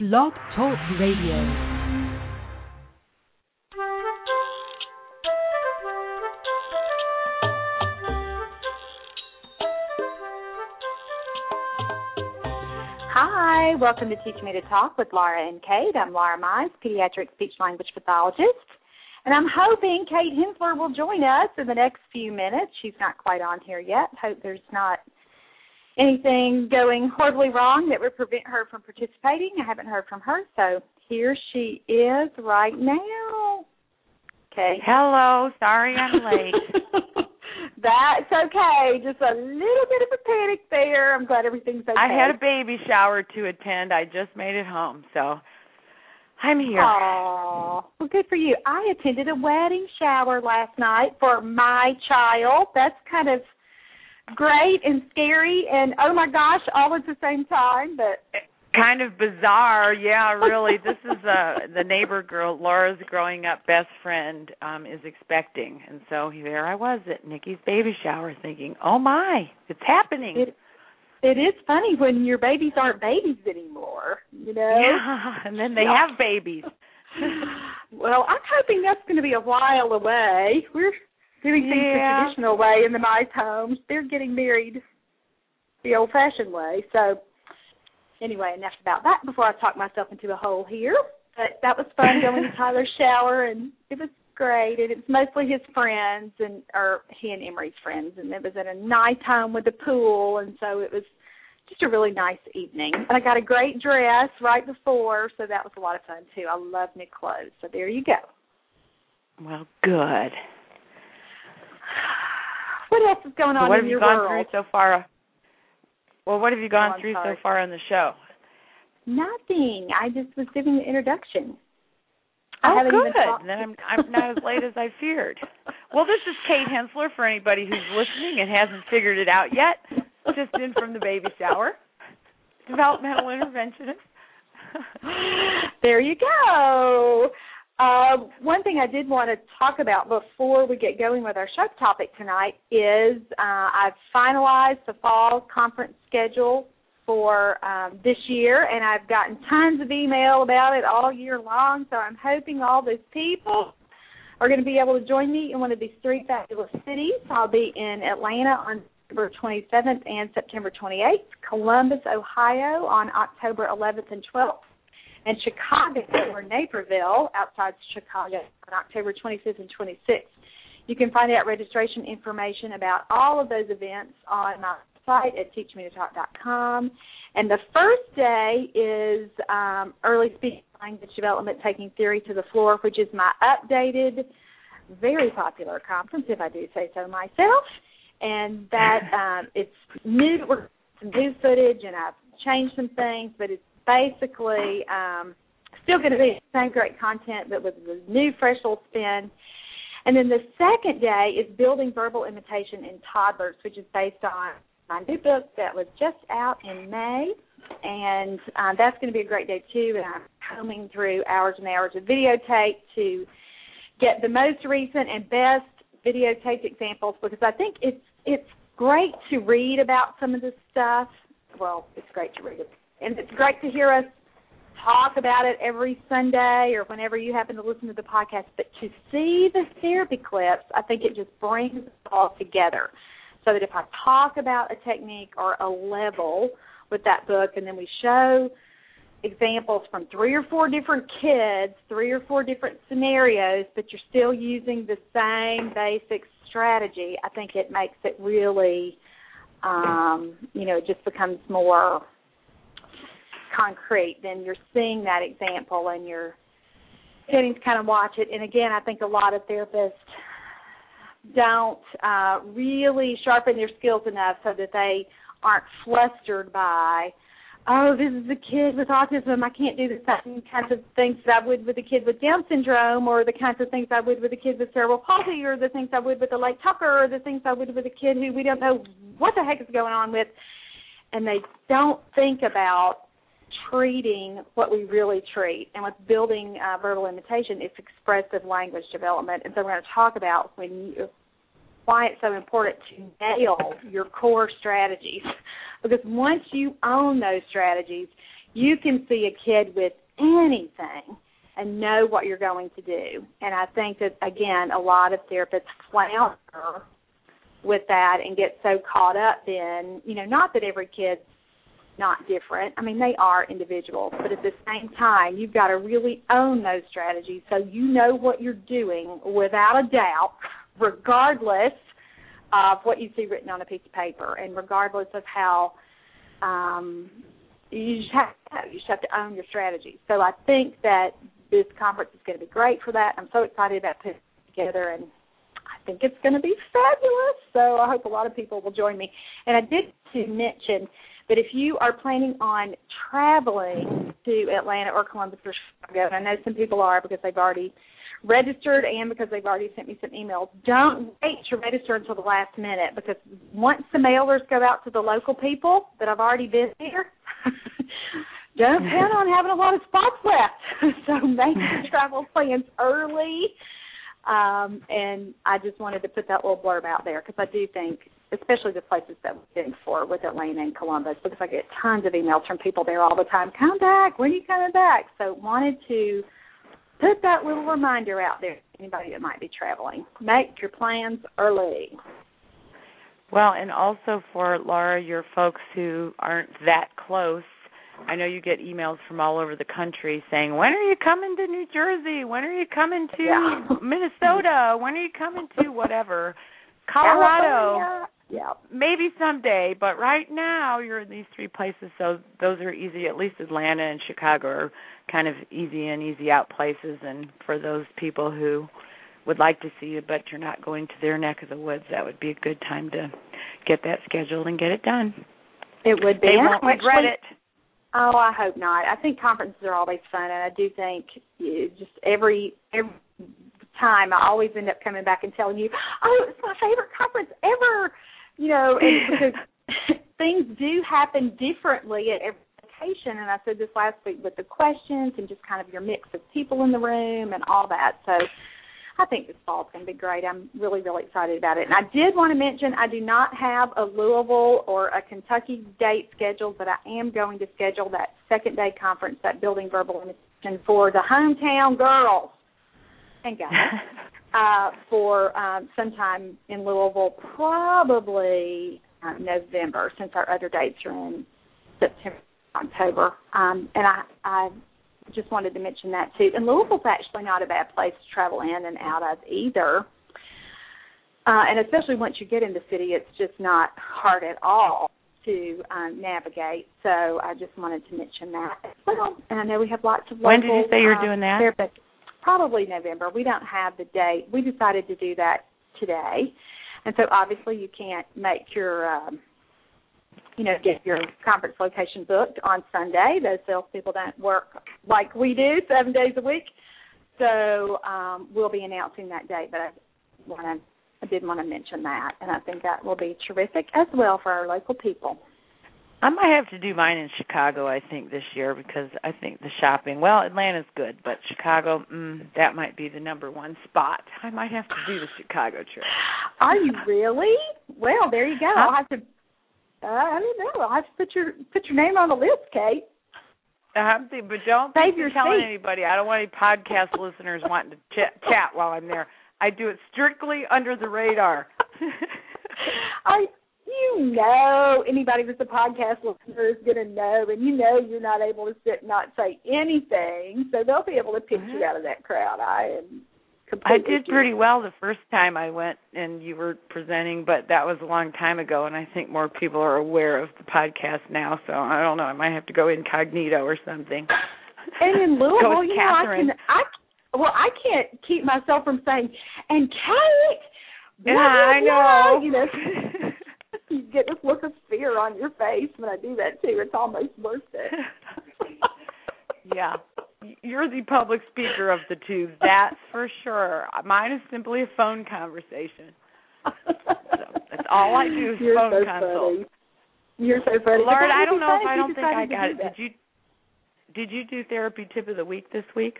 Blog Talk Radio. Hi, welcome to Teach Me to Talk with Laura and Kate. I'm Laura Mize, pediatric speech language pathologist. And I'm hoping Kate Hensler will join us in the next few minutes. She's not quite on here yet. Hope there's not anything going horribly wrong that would prevent her from participating. I haven't heard from her, so here she is right now. Okay. Hello. Sorry I'm late. That's okay. Just a little bit of a panic there. I'm glad everything's okay. I had a baby shower to attend. I just made it home, so I'm here. Aww. Well, good for you. I attended a wedding shower last night for my child. That's kind of great and scary and oh my gosh, all at the same time. But kind of bizarre. Yeah, really. This is uh the neighbor girl, Laura's growing up best friend, um, is expecting. And so there I was at Nikki's baby shower thinking, Oh my, it's happening. It, it is funny when your babies aren't babies anymore, you know? Yeah, and then they have babies. well, I'm hoping that's going to be a while away. We're doing things yeah. the traditional way in the Mize homes. They're getting married the old-fashioned way. So, anyway, enough about that before I talk myself into a hole here. But that was fun going to Tyler's shower, and it was great. And it's mostly his friends and or he and Emery's friends, and it was at a night home with a pool, and so it was just a really nice evening. And I got a great dress right before, so that was a lot of fun too. I love new clothes, so there you go. Well, good. What else is going on what in have your you gone world? through so far? Well, what have you gone Oh, through sorry. so far on the show? Nothing. I just was giving the introduction. I Oh, haven't good. even talked- Then I'm I'm not as late as I feared. Well, this is Kate Hensler for anybody who's listening and hasn't figured it out yet. Just in from the baby shower. Developmental interventionist. there you go. Uh, one thing I did want to talk about before we get going with our show topic tonight is uh, I've finalized the fall conference schedule for um, this year, and I've gotten tons of email about it all year long. So I'm hoping all those people are going to be able to join me in one of these three fabulous cities. I'll be in Atlanta on September 27th and September 28th, Columbus, Ohio on October 11th and 12th, and Chicago or Naperville outside Chicago on October 25th and 26th. You can find out registration information about all of those events on my site at teachmetotalk.com. And the first day is um, Early Speech Language Development Taking Theory to the Floor, which is my updated, very popular conference, if I do say so myself. And that um, it's new, we're some new footage, and I've changed some things, but it's basically um, still going to be the same great content, but with a new, fresh little spin. And then the second day is building verbal imitation in toddlers, which is based on my new book that was just out in May, and um, that's going to be a great day too. And I'm combing through hours and hours of videotape to get the most recent and best videotaped examples because I think it's it's great to read about some of this stuff. Well, it's great to read and it's great to hear us talk about it every Sunday or whenever you happen to listen to the podcast. But to see the therapy clips, I think it just brings it all together so that if I talk about a technique or a level with that book and then we show examples from three or four different kids, three or four different scenarios, but you're still using the same basic strategy, I think it makes it really, um, you know, it just becomes more concrete. Then you're seeing that example and you're getting to kind of watch it. And again, I think a lot of therapists don't uh, really sharpen their skills enough so that they aren't flustered by, oh, this is a kid with autism. I can't do the same kinds of things that I would with a kid with Down syndrome, or the kinds of things I would with a kid with cerebral palsy, or the things I would with a late talker, or the things I would with a kid who we don't know what the heck is going on with. And they don't think about treating what we really treat. And with building uh, verbal imitation, it's expressive language development. And so we're going to talk about when you, why it's so important to nail your core strategies. Because once you own those strategies, you can see a kid with anything and know what you're going to do. And I think that again, a lot of therapists flounder with that and get so caught up in, you know, not that every kid's not different. I mean, they are individuals, but at the same time, you've got to really own those strategies so you know what you're doing without a doubt, regardless of what you see written on a piece of paper and regardless of how um you just have to you just have to own your strategy. So I think that this conference is going to be great for that. I'm so excited about putting it together and I think it's going to be fabulous. So I hope a lot of people will join me. And I did to mention that if you are planning on traveling to Atlanta or Columbus or Chicago, and I know some people are because they've already registered and because they've already sent me some emails, don't wait to register until the last minute because once the mailers go out to the local people that I've already been here, don't plan on having a lot of spots left. so make your travel plans early. Um, and I just wanted to put that little blurb out there because I do think, especially the places that we've been for with Atlanta and Columbus, because I get tons of emails from people there all the time. Come back. When are you coming back? So wanted to put that little reminder out there anybody that might be traveling. Make your plans early. Well, and also for Laura, your folks who aren't that close, I know you get emails from all over the country saying, "When are you coming to New Jersey? When are you coming to yeah. Minnesota? When are you coming to whatever, Colorado?" California. Yeah. Maybe someday, but right now you're in these three places, so those are easy. At least Atlanta and Chicago are kind of easy and easy out places. And for those people who would like to see you, but you're not going to their neck of the woods, that would be a good time to get that scheduled and get it done. It would be. They won't regret it. Oh, I hope not. I think conferences are always fun, and I do think just every every time I always end up coming back and telling you, "Oh, it's my favorite conference ever." You know, and because things do happen differently at every location. And I said this last week with the questions and just kind of your mix of people in the room and all that. So I think this fall's going to be great. I'm really, really excited about it. And I did want to mention I do not have a Louisville or a Kentucky date scheduled, but I am going to schedule that second day conference, that building verbal imitation for the hometown girls and guys uh, for um, sometime in Louisville, probably uh, November, since our other dates are in September, October. Um, and I, I just wanted to mention that too. And Louisville's actually not a bad place to travel in and out of either. Uh, and especially once you get in the city, it's just not hard at all to um, navigate. So I just wanted to mention that as well. And I know we have lots of local. When did you say you're um, doing that? Probably November. We don't have the date. We decided to do that today, and so obviously you can't make your um, you know, get your conference location booked on Sunday. Those salespeople don't work like we do seven days a week. So um, we'll be announcing that date, but I want to I did want to mention that, and I think that will be terrific as well for our local people. I might have to do mine in Chicago, I think, this year because I think the shopping. Well, Atlanta's good, but Chicago, mm, that might be the number one spot. I might have to do the Chicago trip. Are you really? Well, there you go. I'll have to uh, I don't know. I'll have to put your put your name on the list, Kate. I'm thinking, but don't Save be your telling seat. anybody. I don't want any podcast listeners wanting to ch- chat while I'm there. I do it strictly under the radar. I you know anybody that's a podcast listener is going to know, and you know you're not able to sit and not say anything, so they'll be able to pick you out of that crowd. I am I did pretty well the first time I went and you were presenting, but that was a long time ago, and I think more people are aware of the podcast now. So I don't know. I might have to go incognito or something. And in Louisville, you know, I can. I well, I can't keep myself from saying, and Kate. Yeah, I blah," know. You know, you get this look of fear on your face when I do that too. It's almost worth it. yeah. You're the public speaker of the two, that's for sure. Mine is simply a phone conversation. that's all I do is You're phone so consult. funny. You're so funny. Lord, I don't know if I don't think I got do it. Did you did you do therapy tip of the week this week?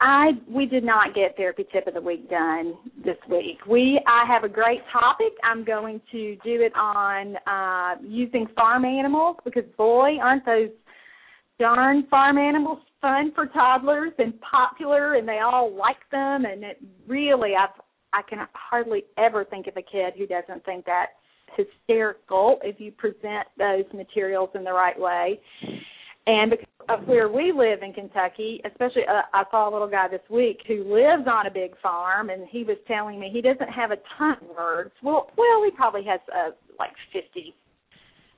I we did not get therapy tip of the week done this week. We I have a great topic. I'm going to do it on uh using farm animals because boy aren't those darn farm animals fun for toddlers and popular and they all like them and it really I've I can hardly ever think of a kid who doesn't think that hysterical if you present those materials in the right way. And because of where we live in Kentucky, especially uh, I saw a little guy this week who lives on a big farm, and he was telling me he doesn't have a ton of words. Well, well, he probably has uh, like fifty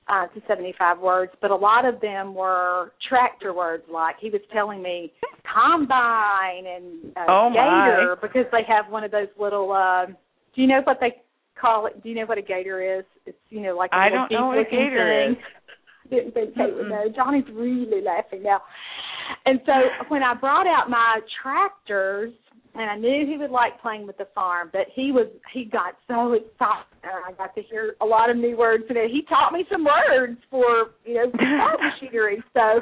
uh, to seventy-five words, but a lot of them were tractor words. Like he was telling me combine and uh, oh gator my. because they have one of those little. Uh, do you know what they call it? Do you know what a gator is? It's you know like a I don't know what a gator thing. is. Didn't think Kate would know. Johnny's really laughing now. And so when I brought out my tractors, and I knew he would like playing with the farm, but he was he got so excited, and I got to hear a lot of new words today. He taught me some words for you know machinery. So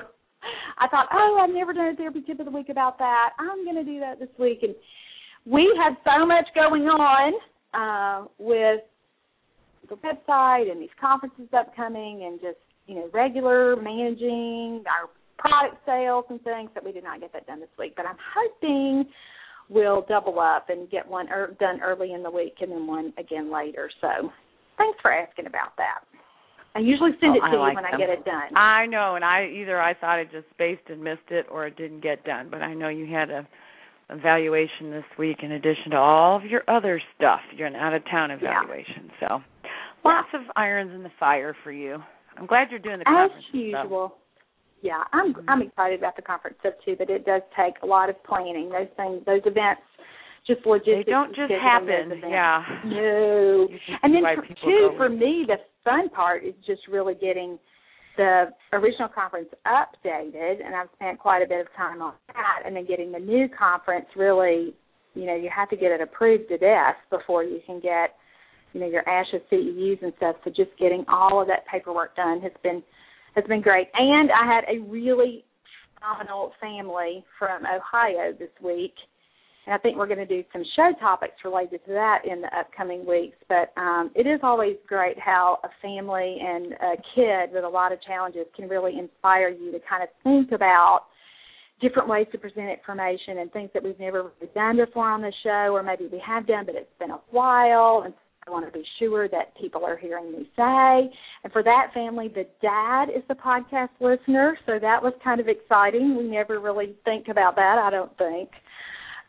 I thought, oh, I've never done a therapy tip of the week about that. I'm going to do that this week, and we have so much going on uh, with the website and these conferences upcoming, and just you know regular managing our product sales and things that we did not get that done this week. But I'm hoping we'll double up and get one er- done early in the week and then one again later. So thanks for asking about that. I usually send Oh, it to I you like when I get it done. I know, and I either I thought I just spaced and missed it, or it didn't get done. But I know you had a evaluation this week in addition to all of your other stuff. You're an out of town evaluation, so lots of irons in the fire for you. I'm glad you're doing the As conference. usual. Yeah, I'm Mhm. I'm excited about the conference stuff too, but it does take a lot of planning. Those things, those events, just logistics. They don't just happen. Yeah. No. And then for, too, for me, the fun part is just really getting the original conference updated, and I've spent quite a bit of time on that, and then getting the new conference really, you know, you have to get it approved to death before you can get, you know, your ASHA CEUs and stuff. So just getting all of that paperwork done has been has been great. And I had a really phenomenal family from Ohio this week and I think we're going to do some show topics related to that in the upcoming weeks. But um, it is always great how a family and a kid with a lot of challenges can really inspire you to kind of think about different ways to present information and things that we've never done before on the show, or maybe we have done, but it's been a while. And I want to be sure that people are hearing me say. And for that family, the dad is the podcast listener, so that was kind of exciting. We never really think about that, I don't think.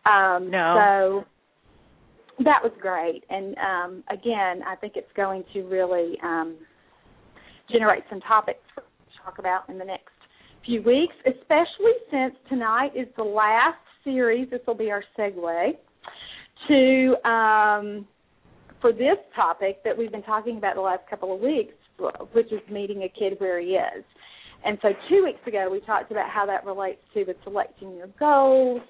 Um, No. So that was great. And um, again, I think it's going to really um, generate some topics to talk about in the next few weeks, especially since tonight is the last series. This will be our segue to um, for this topic that we've been talking about the last couple of weeks, which is meeting a kid where he is. And so two weeks ago we talked about how that relates to with selecting your goals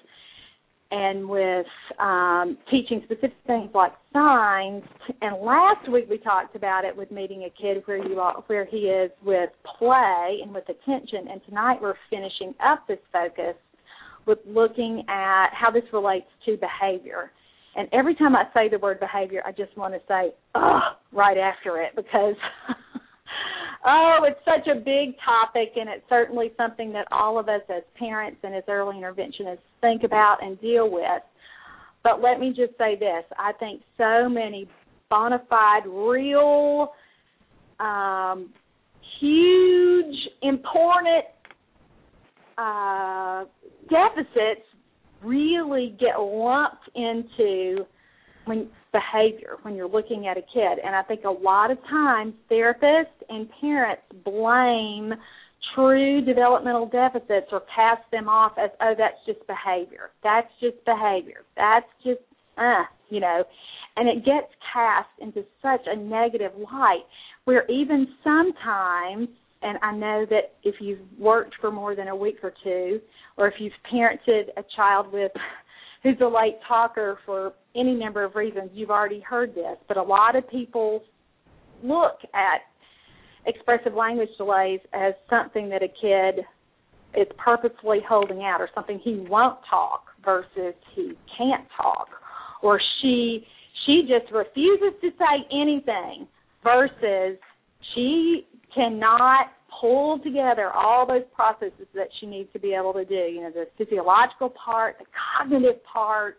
and with um, teaching specific things like signs. And last week we talked about it with meeting a kid where you are, where he is with play and with attention. And tonight we're finishing up this focus with looking at how this relates to behavior. And every time I say the word behavior, I just want to say "ugh" right after it because oh, it's such a big topic, and it's certainly something that all of us as parents and as early interventionists think about and deal with. But let me just say this: I think so many bona fide, real, um, huge, important uh, deficits really get lumped into when behavior when you're looking at a kid. And i think a lot of times therapists and parents blame true developmental deficits or cast them off as oh that's just behavior. That's just behavior. That's just uh you know. And it gets cast into such a negative light where even sometimes and I know that if you've worked for more than a week or two, or if you've parented a child with who's a late talker for any number of reasons, you've already heard this. But a lot of people look at expressive language delays as something that a kid is purposefully holding out, or something he won't talk versus he can't talk, or she she just refuses to say anything versus she cannot pull together all those processes that she needs to be able to do. You know, the physiological part, the cognitive part,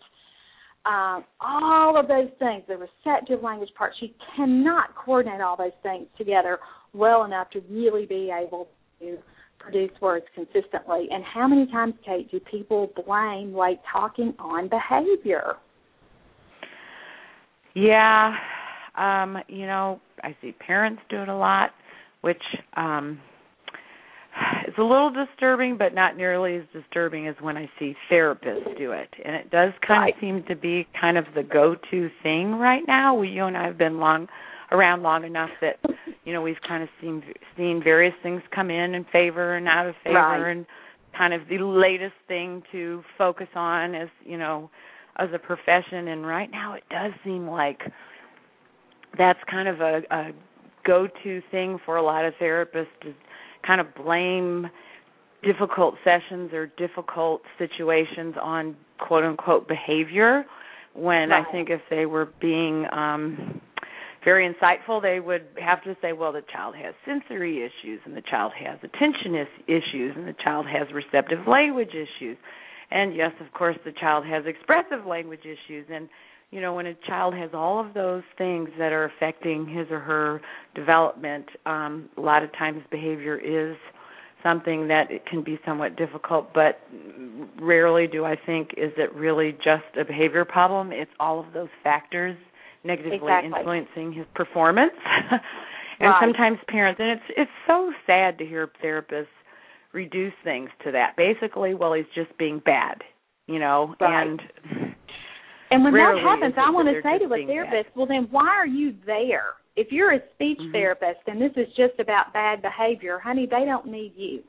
um, all of those things, the receptive language part. She cannot coordinate all those things together well enough to really be able to produce words consistently. And how many times, Kate, do people blame late talking on behavior? Yeah, um, you know, I see parents do it a lot, which um it's a little disturbing, but not nearly as disturbing as when I see therapists do it. And it does kind of seem to be kind of the go-to thing right now. We, you and I have been long around long enough that you know we've kind of seen seen various things come in in favor and out of favor, right. and kind of the latest thing to focus on as you know as a profession. And right now, it does seem like that's kind of a, a go-to thing for a lot of therapists to kind of blame difficult sessions or difficult situations on quote unquote behavior when right. I think if they were being um very insightful they would have to say well the child has sensory issues and the child has attention is- issues and the child has receptive language issues and yes of course the child has expressive language issues and you know when a child has all of those things that are affecting his or her development um a lot of times behavior is something that it can be somewhat difficult but rarely do i think is it really just a behavior problem it's all of those factors negatively exactly. influencing his performance and right. sometimes parents and it's it's so sad to hear therapists reduce things to that basically well he's just being bad you know right. and and when Rarely that happens, I want to say to a therapist, bad. well, then why are you there? If you're a speech mm-hmm. therapist and this is just about bad behavior, honey, they don't need you.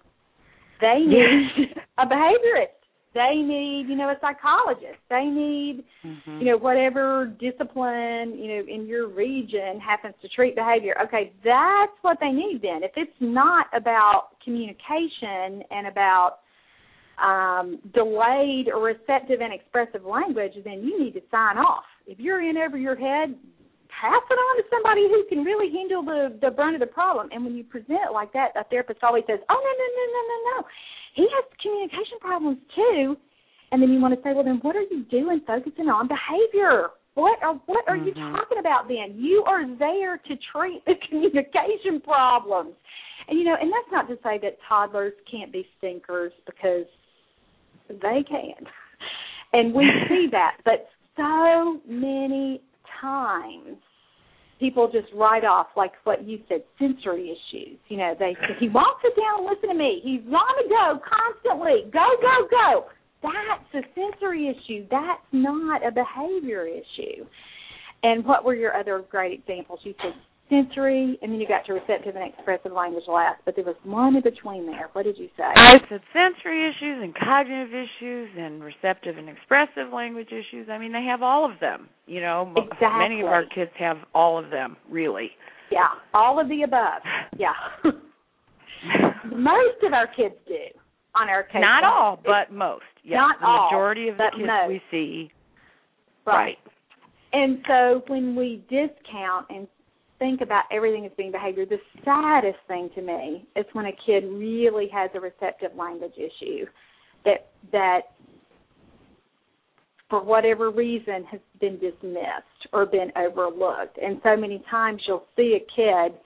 They need a behaviorist. They need, you know, a psychologist. They need, mm-hmm. you know, whatever discipline, you know, in your region happens to treat behavior. Okay, that's what they need then. If it's not about communication and about um, delayed or receptive and expressive language, then you need to sign off. If you're in over your head, pass it on to somebody who can really handle the the brunt of the problem. And when you present it like that, a therapist always says, "Oh no, no, no, no, no, no, he has communication problems too." And then you want to say, "Well, then what are you doing? Focusing on behavior." What are what are mm-hmm. you talking about then? You are there to treat the communication problems. And you know, and that's not to say that toddlers can't be stinkers because they can. And we see that, but so many times people just write off like what you said sensory issues. You know they say he won't sit down and listen to me. He's on the go constantly. Go go go. That's a sensory issue. That's not a behavior issue. And what were your other great examples? You said sensory, and then you got to receptive and expressive language last, but there was one in between there. What did you say? I said sensory issues and cognitive issues and receptive and expressive language issues. I mean, they have all of them. You know, exactly. many of our kids have all of them, really. Yeah, all of the above. Yeah. most of our kids do on our case. Not all, but most. Yeah, Not the all, majority of the kids most. we see. Right. right. And so when we discount and think about everything as being behavior, the saddest thing to me is when a kid really has a receptive language issue that that for whatever reason has been dismissed or been overlooked. And so many times you'll see a kid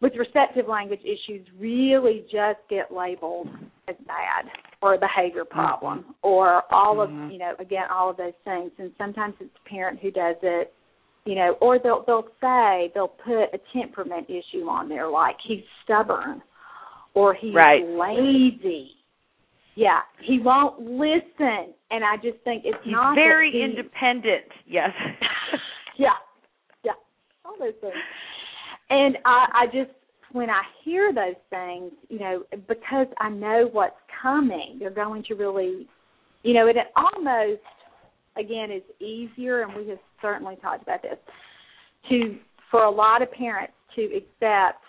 with receptive language issues really just get labeled as bad or a behavior problem mm-hmm. or all mm-hmm. of you know again all of those things and sometimes it's the parent who does it you know, or they'll they'll say they'll put a temperament issue on there, like he's stubborn or he's right. lazy. Yeah, he won't listen, and I just think it's he's not very he, independent. Yes. yeah, yeah, all those things. And I, I just when I hear those things, you know, because I know what's coming, they're going to really, you know, it almost again is easier, and we have certainly talked about this, to for a lot of parents to accept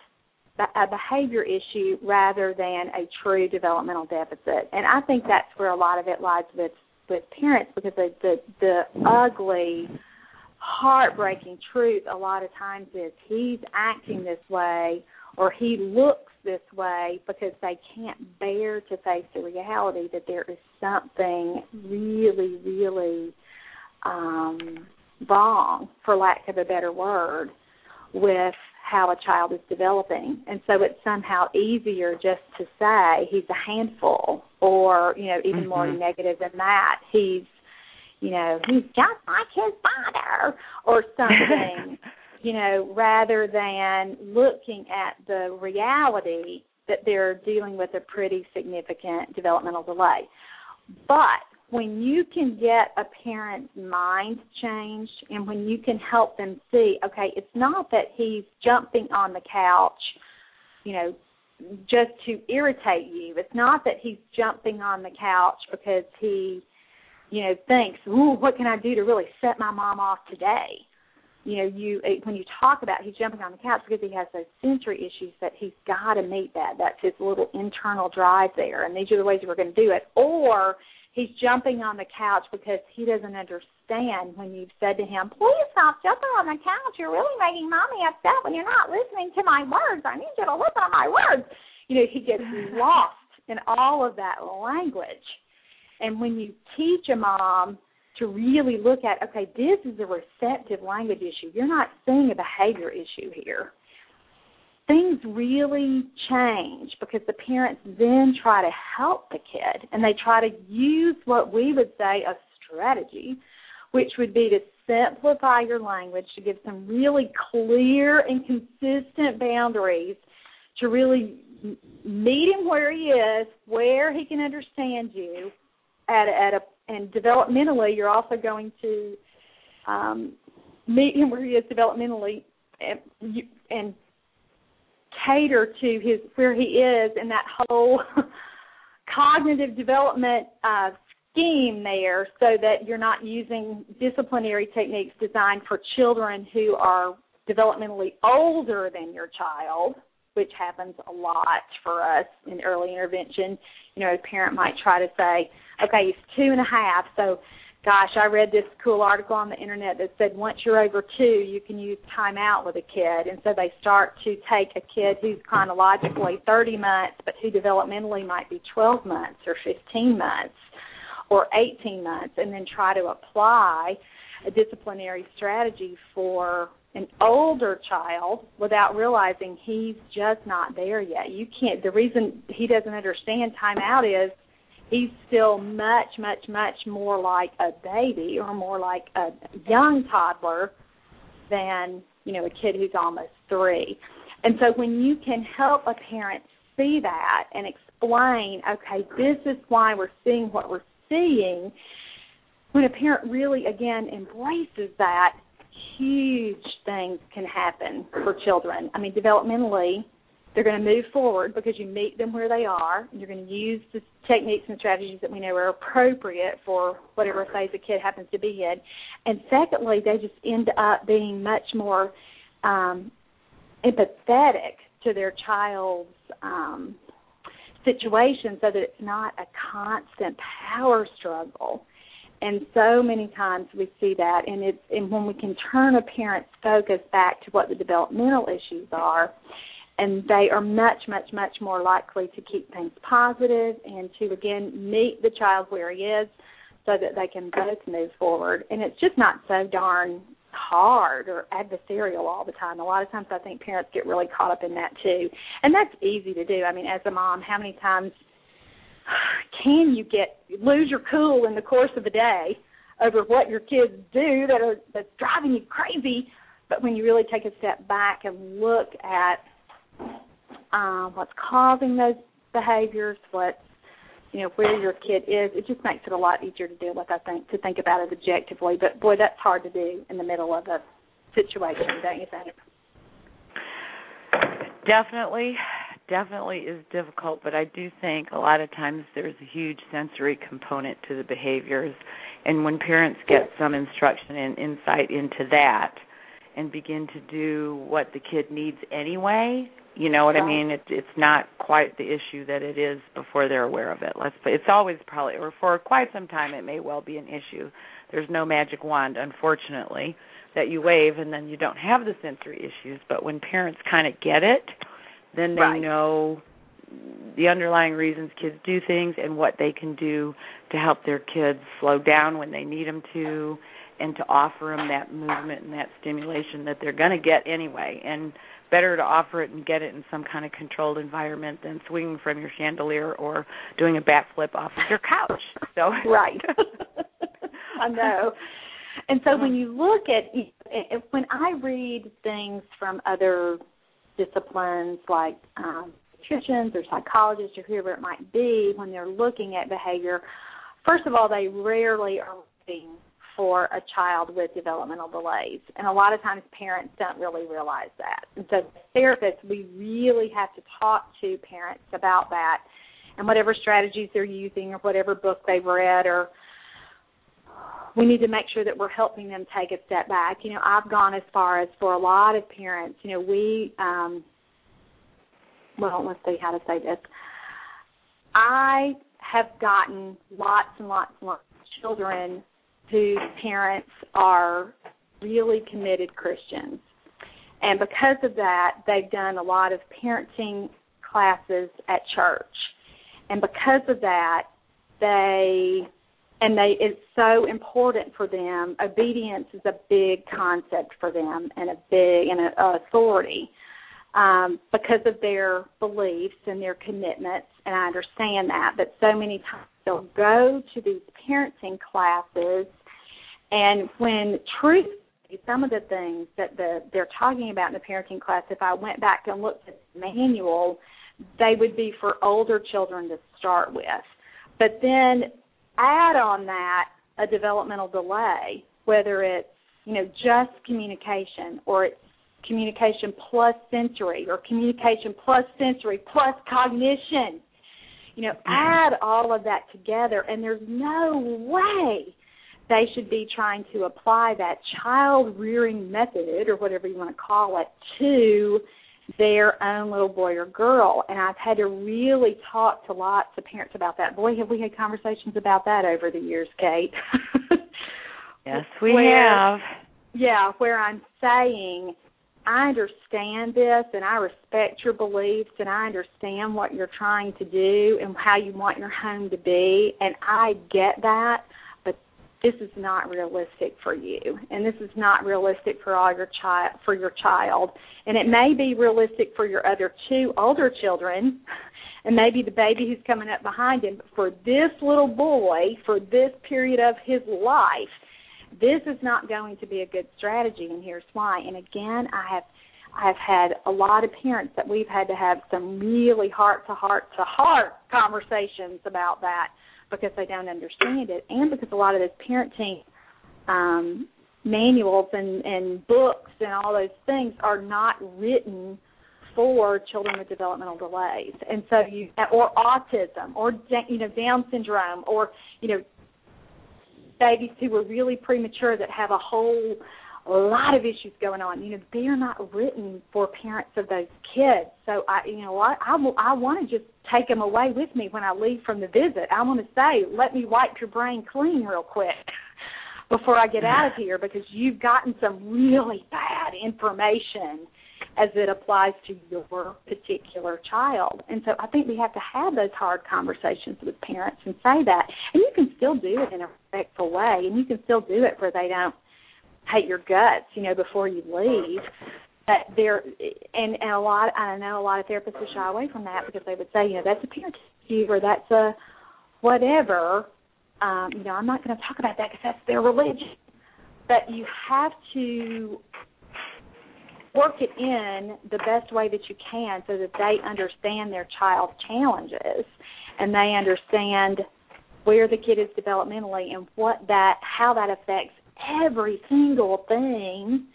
a behavior issue rather than a true developmental deficit. And I think that's where a lot of it lies with with parents because the the, the ugly heartbreaking truth a lot of times is he's acting this way or he looks this way because they can't bear to face the reality that there is something really, really um, wrong, for lack of a better word, with how a child is developing. And so it's somehow easier just to say he's a handful or, you know, even mm-hmm. more negative than that, he's you know, he's just like his father or something, you know, rather than looking at the reality that they're dealing with a pretty significant developmental delay. But when you can get a parent's mind changed and when you can help them see, okay, it's not that he's jumping on the couch, you know, just to irritate you. It's not that he's jumping on the couch because he, you know, thinks, "Ooh, what can I do to really set my mom off today?" You know, you when you talk about he's jumping on the couch because he has those sensory issues that he's got to meet that. That's his little internal drive there, and these are the ways we're going to do it. Or he's jumping on the couch because he doesn't understand when you've said to him, "Please stop jumping on the couch. You're really making mommy upset when you're not listening to my words. I need you to listen to my words." You know, he gets lost in all of that language. And when you teach a mom to really look at, okay, this is a receptive language issue. You're not seeing a behavior issue here things really change because the parents then try to help the kid and they try to use what we would say a strategy, which would be to simplify your language, to give some really clear and consistent boundaries to really meet him where he is, where he can understand you at at a and developmentally you're also going to um meet him where he is developmentally and you, and cater to his where he is in that whole cognitive development uh, scheme there so that you're not using disciplinary techniques designed for children who are developmentally older than your child which happens a lot for us in early intervention you know a parent might try to say okay he's two and a half so gosh, I read this cool article on the internet that said once you're over two, you can use time out with a kid. And so they start to take a kid who's chronologically 30 months, but who developmentally might be 12 months or 15 months or 18 months, and then try to apply a disciplinary strategy for an older child without realizing he's just not there yet. You can't, the reason he doesn't understand time out is he's still much, much, much more like a baby or more like a young toddler than, you know, a kid who's almost three. And so when you can help a parent see that and explain, okay, this is why we're seeing what we're seeing, when a parent really, again, embraces that, huge things can happen for children. I mean, developmentally, they're going to move forward because you meet them where they are. And you're going to use the techniques and strategies that we know are appropriate for whatever phase the kid happens to be in. And secondly, they just end up being much more um, empathetic to their child's um, situation so that it's not a constant power struggle. And so many times we see that, and it's and when we can turn a parent's focus back to what the developmental issues are, and they are much, much, much more likely to keep things positive and to again meet the child where he is so that they can both move forward. And it's just not so darn hard or adversarial all the time. A lot of times I think parents get really caught up in that too. And that's easy to do. I mean, as a mom, how many times can you get lose your cool in the course of a day over what your kids do that are that's driving you crazy? But when you really take a step back and look at um, what's causing those behaviors, what's you know where your kid is. It just makes it a lot easier to deal with. I think to think about it objectively. But boy, that's hard to do in the middle of a situation, don't you think? Definitely, definitely is difficult. But I do think a lot of times there's a huge sensory component to the behaviors, and when parents get some instruction and insight into that and begin to do what the kid needs anyway you know what. I mean? It's it's not quite the issue that it is before they're aware of it. Let's. It's always probably, or for quite some time, it may well be an issue. There's no magic wand, unfortunately, that you wave and then you don't have the sensory issues. But when parents kind of get it, then they Right. know the underlying reasons kids do things and what they can do to help their kids slow down when they need them to and to offer them that movement and that stimulation that they're going to get anyway and better to offer it and get it in some kind of controlled environment than swinging from your chandelier or doing a backflip off of your couch so right. I know. And so when uh-huh. you look at when I read things from other disciplines like um or psychologists or whoever it might be, when they're looking at behavior, first of all, they rarely are looking for a child with developmental delays. And a lot of times parents don't really realize that. So therapists, we really have to talk to parents about that and whatever strategies they're using or whatever book they've read or we need to make sure that we're helping them take a step back. You know, I've gone as far as for a lot of parents, you know, we um well, let's see how to say this. I have gotten lots and lots and lots of children whose parents are really committed Christians. And because of that, they've done a lot of parenting classes at church. And because of that, they and they it's so important for them. Obedience is a big concept for them and a big and a, a authority um, because of their beliefs and their commitments. And I understand that. But so many times they'll go to these parenting classes, and when truth some of the things that the, they're talking about in the parenting class, if I went back and looked at the manual, they would be for older children to start with. But then add on that a developmental delay, whether it's you know just communication or it's communication plus sensory or communication plus sensory plus cognition. You know, mm-hmm. add all of that together, and there's no way they should be trying to apply that child rearing method or whatever you want to call it to their own little boy or girl. And I've had to really talk to lots of parents about that. Boy, have we had conversations about that over the years, Kate. yes, we where, have. Yeah, where I'm saying I understand this and I respect your beliefs and I understand what you're trying to do and how you want your home to be and I get that this is not realistic for you and this is not realistic for all your child for your child. And it may be realistic for your other two older children and maybe the baby who's coming up behind him. But for this little boy for this period of his life this is not going to be a good strategy and here's why. And again i have i've had a lot of parents that we've had to have some really heart to heart to heart conversations about that because they don't understand it and because a lot of those parenting um manuals and and books and all those things are not written for children with developmental delays. And so you or autism or you know down syndrome or you know babies who are really premature that have a whole lot of issues going on. You know, they are not written for parents of those kids. So I, you know, I I, I want to just take them away with me when I leave from the visit. I want to say, let me wipe your brain clean real quick before I get out of here because you've gotten some really bad information as it applies to your particular child. And so I think we have to have those hard conversations with parents and say that. And you can still do it in a respectful way, and you can still do it where they don't hate your guts, you know, before you leave. But there, and, and a lot, I know a lot of therapists would shy away from that because they would say, you know, that's a parent issue or that's a whatever. Um, you know, I'm not going to talk about that because that's their religion. But you have to work it in the best way that you can so that they understand their child's challenges and they understand where the kid is developmentally and what that how that affects every single thing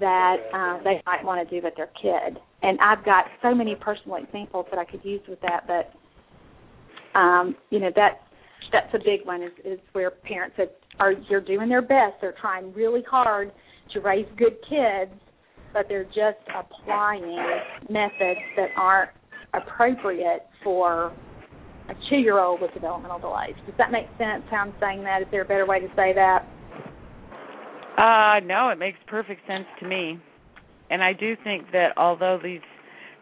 that uh, they might want to do with their kid. And I've got so many personal examples that I could use with that, but um, you know that that's a big one is, is where parents that are you're doing their best, they're trying really hard to raise good kids, but they're just applying methods that aren't appropriate for a two year old with developmental delays. Does that make sense how I'm saying that? Is there a better way to say that? Uh no, it makes perfect sense to me. And I do think that although these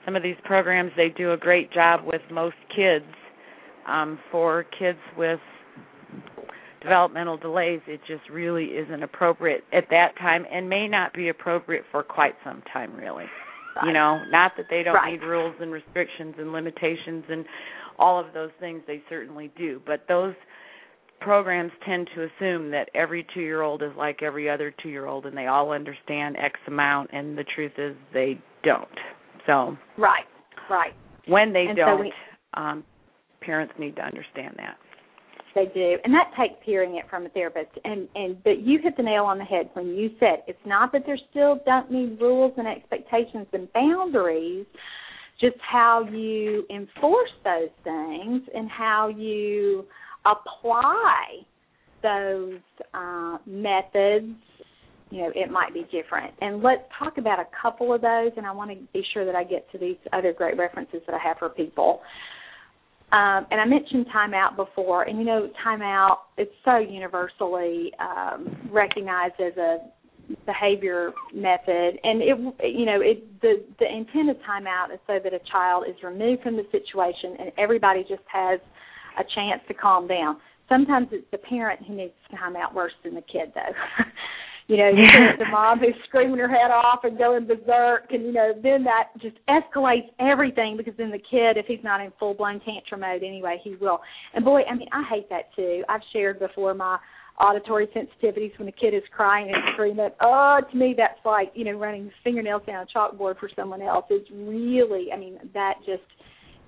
some of these programs they do a great job with most kids. Um, for kids with developmental delays, it just really isn't appropriate at that time and may not be appropriate for quite some time really. Right. You know, not that they don't Right. need rules and restrictions and limitations and all of those things they certainly do, but those programs tend to assume that every 2-year-old is like every other 2-year-old and they all understand x amount and the truth is they don't. So, Right. Right. when they And don't we- um parents need to understand that. They do, and that takes hearing it from a therapist. And and but you hit the nail on the head when you said it's not that there still don't need rules and expectations and boundaries, just how you enforce those things and how you apply those uh, methods. You know, it might be different. And let's talk about a couple of those. And I want to be sure that I get to these other great references that I have for people. Um, and I mentioned timeout before, and you know, timeout is so universally um, recognized as a behavior method, and it, you know, it the the intent of timeout is so that a child is removed from the situation, and everybody just has a chance to calm down. Sometimes it's the parent who needs time out worse than the kid, though. you know, you get the mom who's screaming her head off and going berserk, and you know, then that just escalates everything because then the kid, if he's not in full blown tantrum mode anyway, he will. And boy, I mean, I hate that too. I've shared before my auditory sensitivities when a kid is crying and screaming. Oh, to me, that's like you know running fingernails down a chalkboard for someone else. It's really, I mean, that just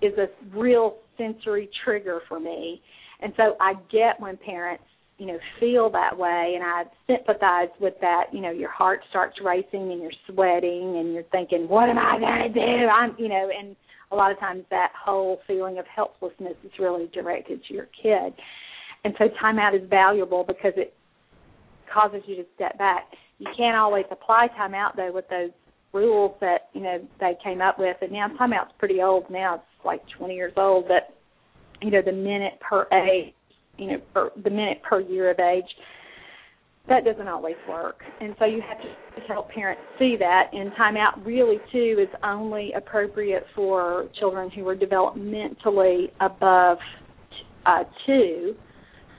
is a real sensory trigger for me. And so I get when parents you know feel that way and i sympathize with that. You know your heart starts racing and you're sweating and you're thinking what am i to do? I'm you know and a lot of times that whole feeling of helplessness is really directed to your kid. And so timeout is valuable because it causes you to step back. You can't always apply timeout though with those rules that you know they came up with and now timeout's pretty old now. it's like 20 years old but you know the minute per age you know, per, the minute per year of age. That doesn't always work, and so you have to help parents see that. And timeout really too is only appropriate for children who are developmentally above uh, two.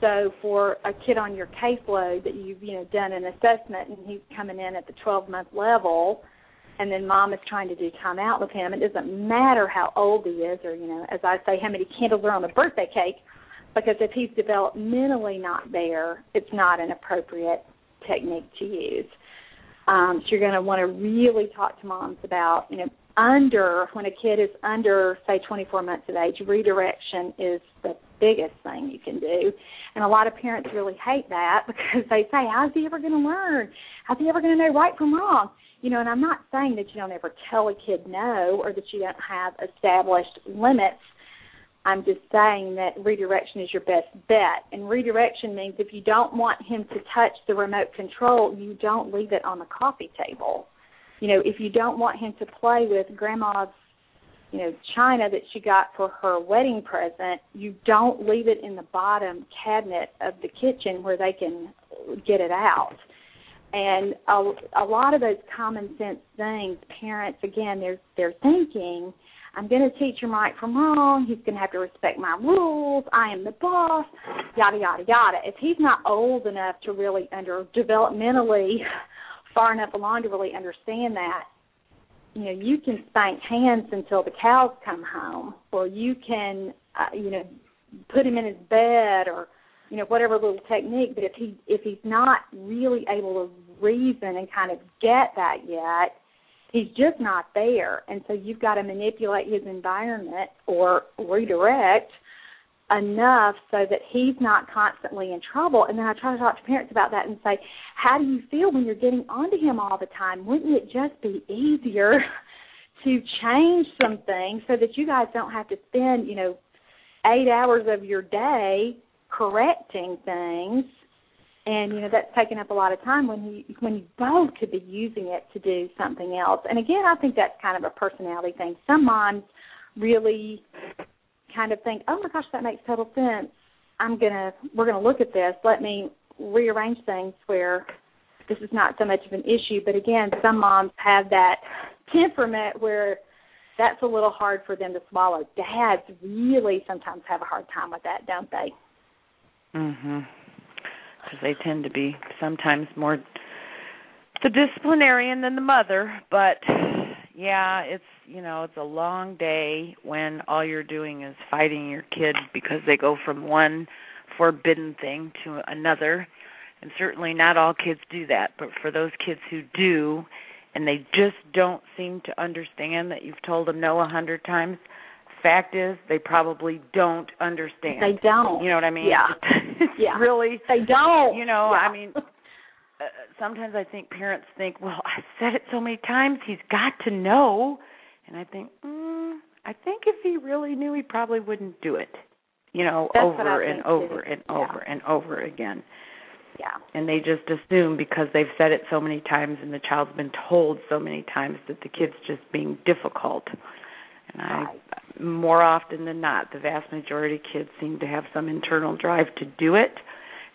So for a kid on your caseload that you've you know done an assessment and he's coming in at the 12 month level, and then mom is trying to do time out with him, it doesn't matter how old he is, or you know, as I say, how many candles are on the birthday cake because if he's developmentally not there, it's not an appropriate technique to use. Um, so you're going to want to really talk to moms about, you know, under when a kid is under say 24 months of age, redirection is the biggest thing you can do. And a lot of parents really hate that because they say, "How's he ever going to learn? How's he ever going to know right from wrong?" You know, and I'm not saying that you don't ever tell a kid no or that you don't have established limits I'm just saying that redirection is your best bet. And redirection means if you don't want him to touch the remote control, you don't leave it on the coffee table. You know, if you don't want him to play with grandma's, you know, china that she got for her wedding present, you don't leave it in the bottom cabinet of the kitchen where they can get it out. And a, a lot of those common sense things, parents again, they're they're thinking I'm going to teach him right from wrong. He's going to have to respect my rules. I am the boss. Yada yada yada. If he's not old enough to really under developmentally far enough along to really understand that, you know, you can spank hands until the cows come home, or you can, uh, you know, put him in his bed, or you know, whatever little technique. But if he if he's not really able to reason and kind of get that yet, he's just not there and so you've got to manipulate his environment or redirect enough so that he's not constantly in trouble and then i try to talk to parents about that and say how do you feel when you're getting onto him all the time wouldn't it just be easier to change some things so that you guys don't have to spend you know eight hours of your day correcting things. And you know that's taking up a lot of time when you when you both could be using it to do something else. And again i think that's kind of a personality thing. Some moms really kind of think oh my gosh that makes total sense. I'm going to we're going to look at this. Let me rearrange things where this is not so much of an issue. But again some moms have that temperament where that's a little hard for them to swallow. Dads really sometimes have a hard time with that, don't they? Mhm. Because they tend to be sometimes more the disciplinarian than the mother, but yeah, it's you know it's a long day when all you're doing is fighting your kid because they go from one forbidden thing to another and certainly not all kids do that but for those kids who do and they just don't seem to understand that you've told them no a hundred times fact is they probably don't understand they don't you know what i mean yeah it's yeah really they don't you know yeah. i mean uh, sometimes I think parents think, well, I've said it so many times, he's got to know. And I think, mm, I think if he really knew, he probably wouldn't do it. You know, That's over and over too. and yeah. over and over again. Yeah. And they just assume because they've said it so many times and the child's been told so many times that the kid's just being difficult. And I, more often than not, the vast majority of kids seem to have some internal drive to do it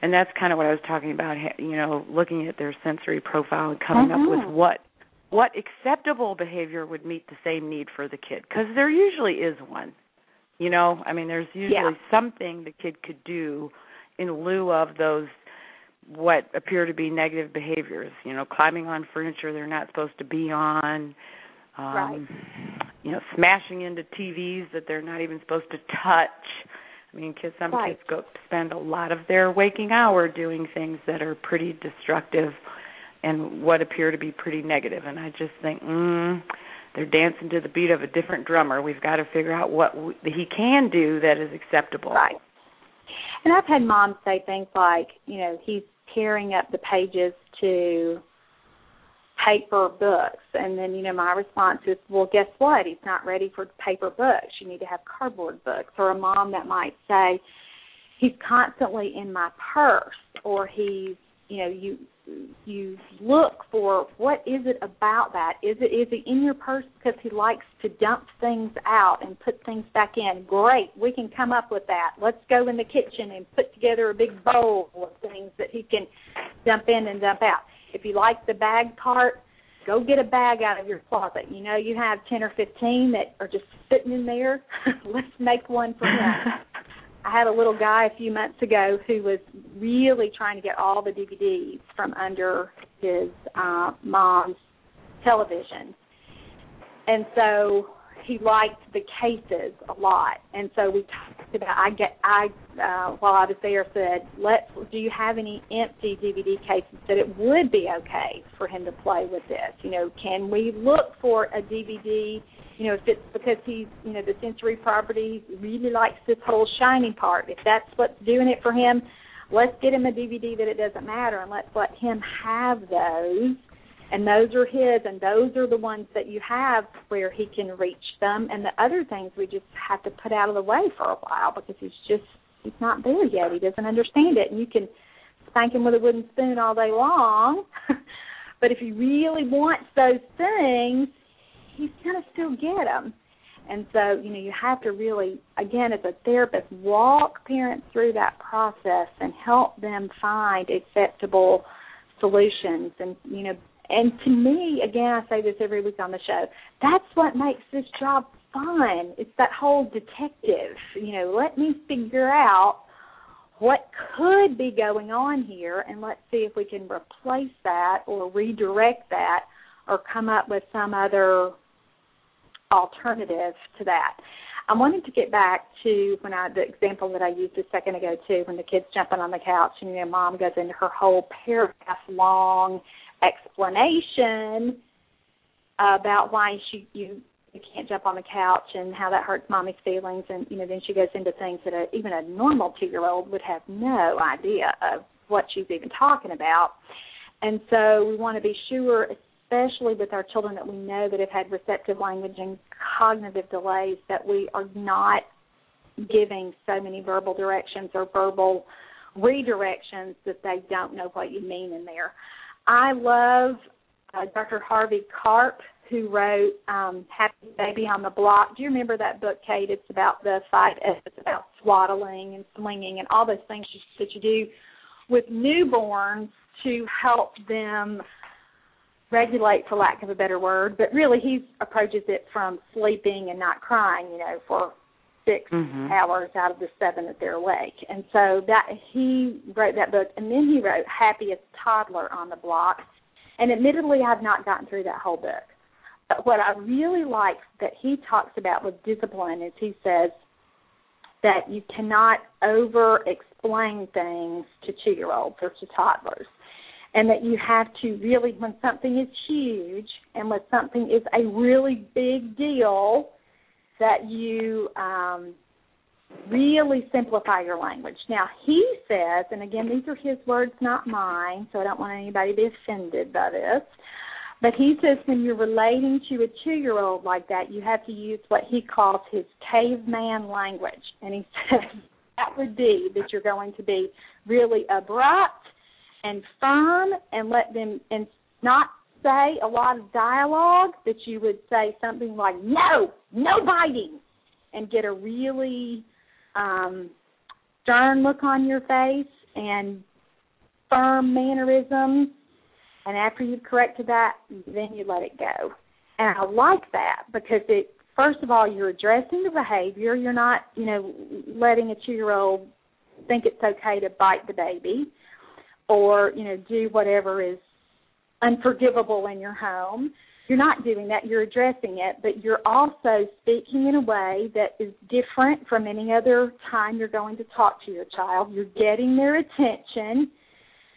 and that's kind of what I was talking about. You know, looking at their sensory profile and coming up with Mhm. what what acceptable behavior would meet the same need for the kid, because there usually is one. You know, I mean, there's usually Yeah. something the kid could do in lieu of those what appear to be negative behaviors. You know, climbing on furniture they're not supposed to be on. Um, Right. You know, smashing into TVs that they're not even supposed to touch. I mean, kids. Some Right. kids go spend a lot of their waking hour doing things that are pretty destructive and what appear to be pretty negative. And I just think, mm, they're dancing to the beat of a different drummer. We've got to figure out what w- he can do that is acceptable. Right. And I've had moms say things like, you know, he's tearing up the pages to paper books. And then, you know, my response is, well, guess what? He's not ready for paper books. You need to have cardboard books. Or a mom that might say, he's constantly in my purse or he's you know you you look for what is it about that is it is it in your purse because he likes to dump things out and put things back in great we can come up with that let's go in the kitchen and put together a big bowl of things that he can dump in and dump out if you like the bag part go get a bag out of your closet. You know you have 10 or 15 that are just sitting in there. Let's make one for him. I had a little guy a few months ago who was really trying to get all the DVDs from under his uh, mom's television, and so he liked the cases a lot. And so we talked about. I get. I uh, while I was there said, "Let's. Do you have any empty DVD cases that it would be okay for him to play with this? You know, can we look for a DVD?" you know, if it's because he's, you know, the sensory property, really likes this whole shiny part. If that's what's doing it for him, let's get him a DVD that it doesn't matter and let's let him have those. And those are his, and those are the ones that you have where he can reach them. And the other things we just have to put out of the way for a while because he's just he's not there yet. He doesn't understand it, and you can spank him with a wooden spoon all day long. but if he really wants those things, he's going to still get them. And so, you know, you have to really, again, as a therapist, walk parents through that process and help them find acceptable solutions. And, you know, and to me, again, I say this every week on the show, that's what makes this job fun. It's that whole detective, you know, let me figure out what could be going on here and let's see if we can replace that or redirect that or come up with some other alternative to that. I wanted to get back to when I the example that I used a second ago too, when the kid's jumping on the couch and you know mom goes into her whole paragraph long explanation about why she you you can't jump on the couch and how that hurts mommy's feelings and you know then she goes into things that a, even a normal two year old would have no idea of what she's even talking about and so we want to be sure especially with our children that we know that have had receptive language and cognitive delays that we are not giving so many verbal directions or verbal redirections that they don't know what you mean in there. I love uh, Dr. Harvey Karp who wrote um, Happy Baby on the Block. Do you remember that book, Kate? It's about the five S's about swaddling and swinging and all those things that you do with newborns to help them regulate for lack of a better word but really he approaches it from sleeping and not crying you know for 6 Mhm. hours out of the seven that they're awake and so that he wrote that book and then he wrote happiest toddler on the block and admittedly i've not gotten through that whole book but what i really like that he talks about with discipline is he says that you cannot over explain things to two year olds or to toddlers and that you have to really when something is huge and when something is a really big deal that you um really simplify your language. Now he says and again these are his words not mine so i don't want anybody to be offended by this but he says when you're relating to a two year old like that you have to use what he calls his caveman language. And he says that would be that you're going to be really abrupt and firm and let them and not say a lot of dialogue that you would say something like no no biting and get a really um stern look on your face and firm mannerisms and after you've corrected that then you let it go. And i like that because it first of all you're addressing the behavior. You're not you know letting a two year old think it's okay to bite the baby or you know do whatever is unforgivable in your home you're not doing that you're addressing it but you're also speaking in a way that is different from any other time you're going to talk to your child. You're getting their attention.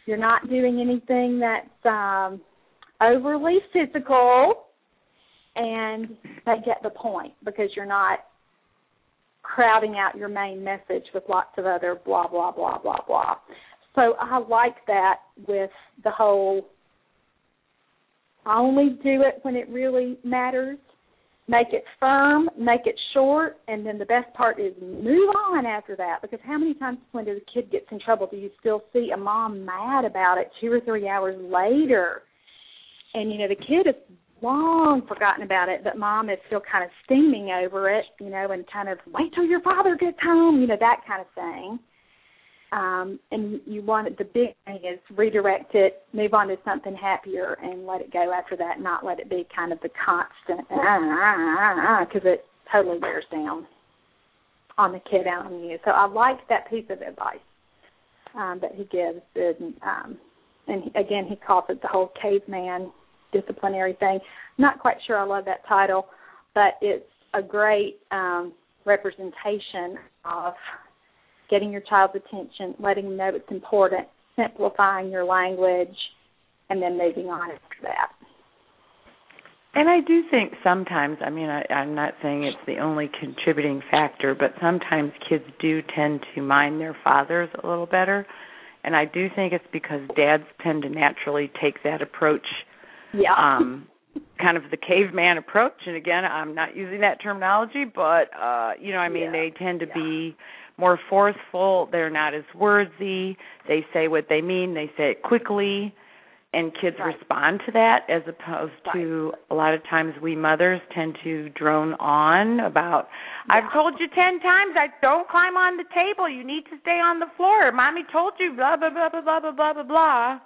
You're not doing anything that's um overly physical and they get the point because you're not crowding out your main message with lots of other blah blah blah blah blah. So I like that with the whole only do it when it really matters. Make it firm, make it short, and then the best part is move on after that. Because how many times when the kid gets in trouble do you still see a mom mad about it two or three hours later? And you know, the kid has long forgotten about it, but mom is still kind of steaming over it, you know, and kind of wait till your father gets home, you know, that kind of thing um, and you want it, the big thing is redirect it, move on to something happier, and let it go after that. Not let it be kind of the constant because it totally wears down on the kid and on you. So I like that piece of advice um, that he gives, and um, and again he calls it the whole caveman disciplinary thing. Not quite sure I love that title, but it's a great um, representation of getting your child's attention, letting them know it's important, simplifying your language, and then moving on after that. And I do think sometimes, I mean, I, I'm not saying it's the only contributing factor, but sometimes kids do tend to mind their fathers a little better. And I do think it's because dads tend to naturally take that approach. Yeah. Um, kind of the caveman approach. And again, I'm not using that terminology, but, uh, you know, I mean, Yeah. they tend to Yeah. be more forceful. They're not as wordsy. They say what they mean. They say it quickly, and kids Right. respond to that. As opposed to a lot of times we mothers tend to drone on about. I've told you ten times. I don't climb on the table. You need to stay on the floor. Mommy told you. Blah blah blah blah blah blah blah blah blah.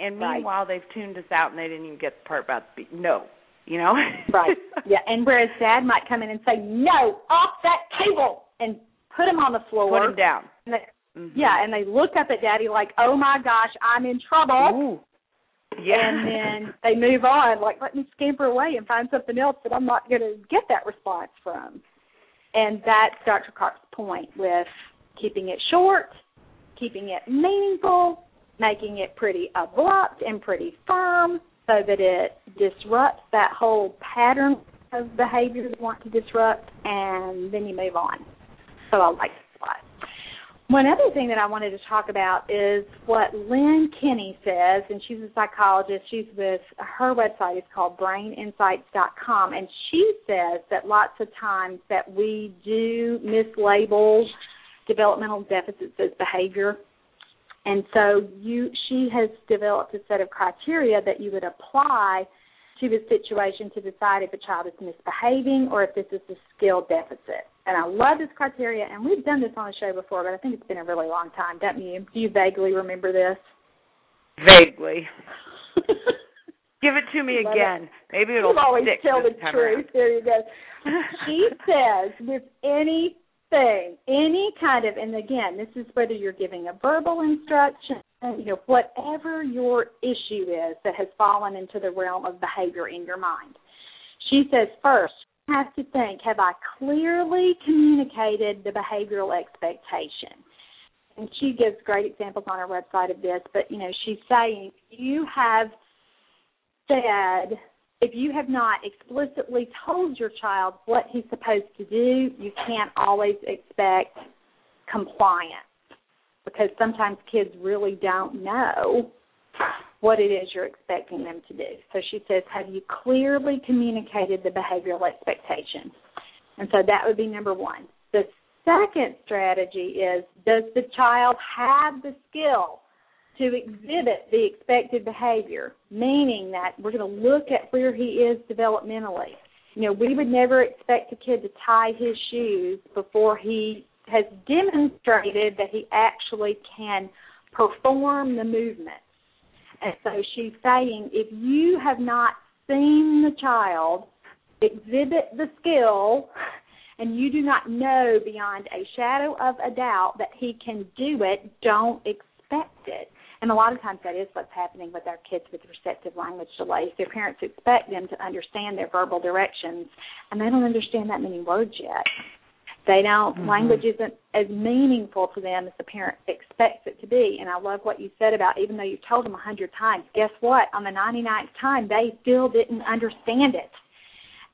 And Right. meanwhile, they've tuned us out, and they didn't even get the part about the no. You know. right. Yeah. And whereas dad might come in and say, "No, off that table," and put him on the floor. Put him down. And they, Mhm. Yeah, and they look up at daddy like, "Oh my gosh, I'm in trouble." Ooh. Yeah. And then they move on, like, let me scamper away and find something else that I'm not going to get that response from. And that's Dr. Cox's point with keeping it short, keeping it meaningful, making it pretty abrupt and pretty firm so that it disrupts that whole pattern of behavior you want to disrupt, and then you move on. So I like this a lot. One other thing that I wanted to talk about is what Lynn Kinney says, and she's a psychologist. She's with her website is called braininsights.com, and she says that lots of times that we do mislabel developmental deficits as behavior. And so you she has developed a set of criteria that you would apply to the situation to decide if a child is misbehaving or if this is a skill deficit. And I love this criteria, and we've done this on the show before, but I think it's been a really long time, don't you? Do you vaguely remember this? Vaguely. Give it to me Love again. Maybe it'll you always stick tell the truth. around. There you go. she says with anything, any kind of, and again, this is whether you're giving a verbal instruction, you know, whatever your issue is that has fallen into the realm of behavior in your mind. She says first, have to think, have I clearly communicated the behavioral expectation? And she gives great examples on her website of this, but you know, she's saying you have said if you have not explicitly told your child what he's supposed to do, you can't always expect compliance because sometimes kids really don't know what it is you're expecting them to do. So she says, Have you clearly communicated the behavioral expectation? And so that would be number one. The second strategy is Does the child have the skill to exhibit the expected behavior? Meaning that we're going to look at where he is developmentally. You know, we would never expect a kid to tie his shoes before he has demonstrated that he actually can perform the movement. And so she's saying if you have not seen the child exhibit the skill and you do not know beyond a shadow of a doubt that he can do it, don't expect it. And a lot of times that is what's happening with our kids with receptive language delays. Their parents expect them to understand their verbal directions, and they don't understand that many words yet. They don't. Mm-hmm. Language isn't as meaningful to them as the parent expects it to be. And I love what you said about even though you've told them a hundred times, guess what? On the ninety ninth time, they still didn't understand it.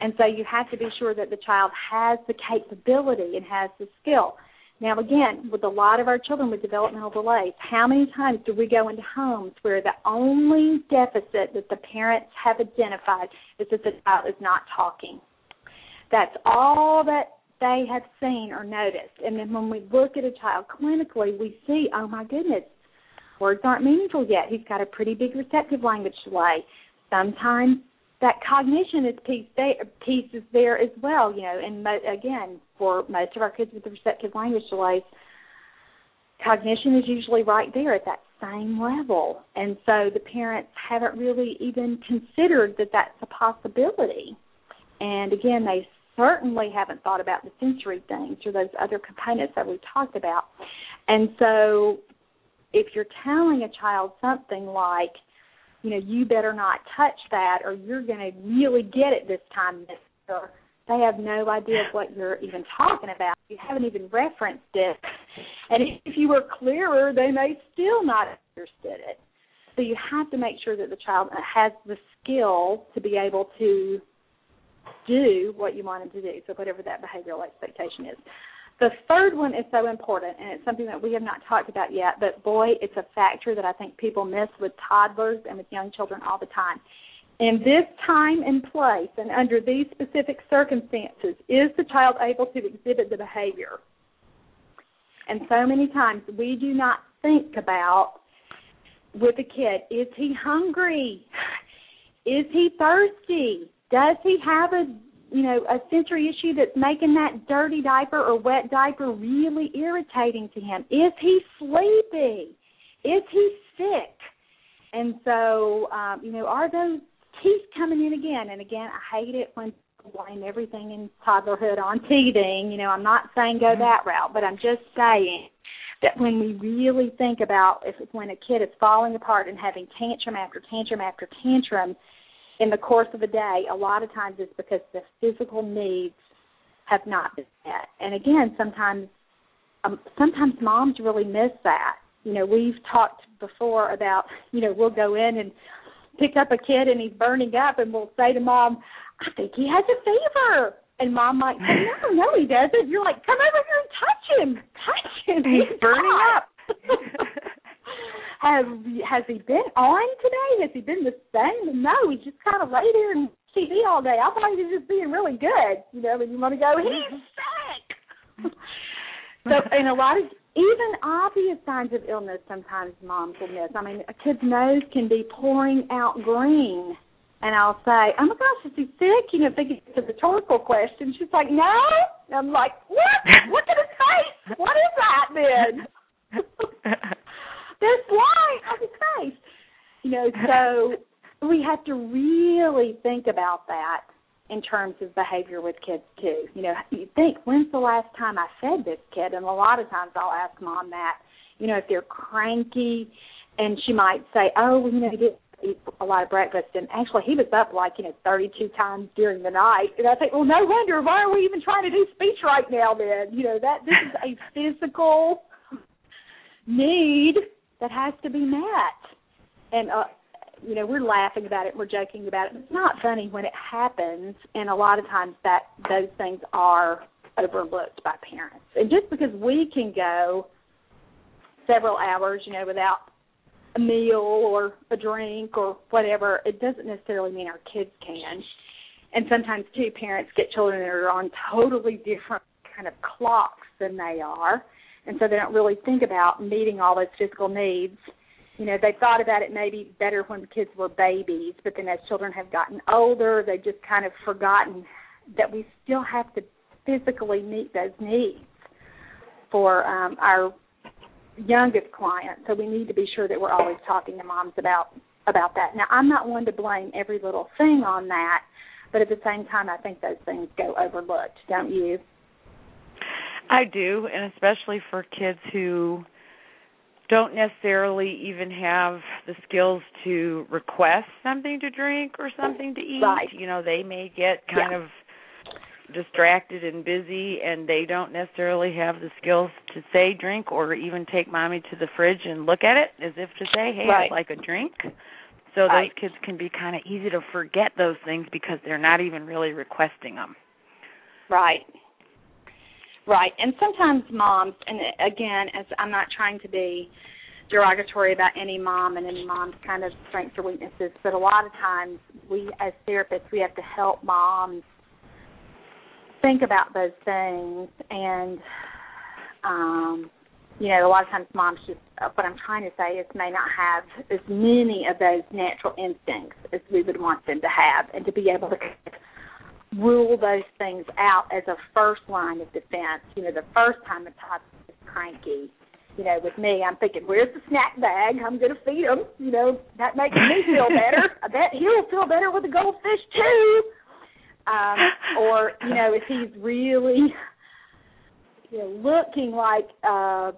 And so you have to be sure that the child has the capability and has the skill. Now, again, with a lot of our children with developmental delays, how many times do we go into homes where the only deficit that the parents have identified is that the child is not talking? That's all that they have seen or noticed. And then when we look at a child clinically, we see, oh my goodness, words aren't meaningful yet. He's got a pretty big receptive language delay. Sometimes that cognition is piece there, pieces there as well, you know. And mo- again, for most of our kids with the receptive language delays, cognition is usually right there at that same level, and so the parents haven't really even considered that that's a possibility. And again, they certainly haven't thought about the sensory things or those other components that we talked about. And so, if you're telling a child something like, you know, you better not touch that or you're going to really get it this time, mister. They have no idea what you're even talking about. You haven't even referenced it. And if you were clearer, they may still not have understood it. So you have to make sure that the child has the skill to be able to do what you want them to do, so whatever that behavioral expectation is. The third one is so important, and it's something that we have not talked about yet, but boy, it's a factor that I think people miss with toddlers and with young children all the time. In this time and place, and under these specific circumstances, is the child able to exhibit the behavior? And so many times we do not think about with a kid is he hungry? Is he thirsty? Does he have a you know a sensory issue that's making that dirty diaper or wet diaper really irritating to him? Is he sleepy? Is he sick? And so um, you know, are those teeth coming in again? And again, I hate it when blame everything in toddlerhood on teething. You know, I'm not saying go that route, but I'm just saying that when we really think about if it's when a kid is falling apart and having tantrum after tantrum after tantrum in the course of a day, a lot of times it's because the physical needs have not been met. And again, sometimes um, sometimes moms really miss that. You know, we've talked before about, you know, we'll go in and pick up a kid and he's burning up and we'll say to mom, I think he has a fever. And mom might say, No, no, he doesn't. You're like, Come over here and touch him. Touch him. He's burning hot." up. Have has he been on today? Has he been the same? No, he's just kind of laid here and TV all day. I thought he was just being really good, you know. And you want to go, he's mm-hmm. sick. so, and a lot of even obvious signs of illness, sometimes moms will miss. I mean, a kid's nose can be pouring out green, and I'll say, "Oh my gosh, is he sick?" You know, thinking it's a rhetorical question. She's like, "No." And I'm like, "What? Look at his face. What is that then?" There's light on his face. You know, so we have to really think about that in terms of behavior with kids too. You know, you think when's the last time I fed this kid? And a lot of times I'll ask mom that. You know, if they're cranky, and she might say, "Oh, well, you know, he didn't eat a lot of breakfast," and actually he was up like you know 32 times during the night. And I think, well, no wonder. Why are we even trying to do speech right now? Then, you know, that this is a physical need that has to be met. And uh, you know, we're laughing about it, we're joking about it. It's not funny when it happens, and a lot of times that those things are overlooked by parents. And just because we can go several hours, you know, without a meal or a drink or whatever, it doesn't necessarily mean our kids can. And sometimes too, parents get children that are on totally different kind of clocks than they are, and so they don't really think about meeting all those physical needs. You know they thought about it maybe better when the kids were babies but then as children have gotten older they've just kind of forgotten that we still have to physically meet those needs for um, our youngest clients so we need to be sure that we're always talking to moms about about that. Now i'm not one to blame every little thing on that but at the same time i think those things go overlooked don't you i do and especially for kids who don't necessarily even have the skills to request something to drink or something to eat. Right. You know, they may get kind yeah. of distracted and busy and they don't necessarily have the skills to say drink or even take mommy to the fridge and look at it as if to say, Hey, right. I'd like a drink. So right. those kids can be kind of easy to forget those things because they're not even really requesting them. Right. Right. And sometimes moms, and again, as I'm not trying to be derogatory about any mom and any mom's kind of strengths or weaknesses, but a lot of times we as therapists we have to help moms think about those things and um you know, a lot of times moms just what I'm trying to say is may not have as many of those natural instincts as we would want them to have and to be able to rule those things out as a first line of defense. You know, the first time a child is cranky, you know, with me, I'm thinking, where's the snack bag? I'm going to feed him. You know, that makes me feel better. I bet he'll feel better with a goldfish too. Um, or you know, if he's really, you know, looking like. uh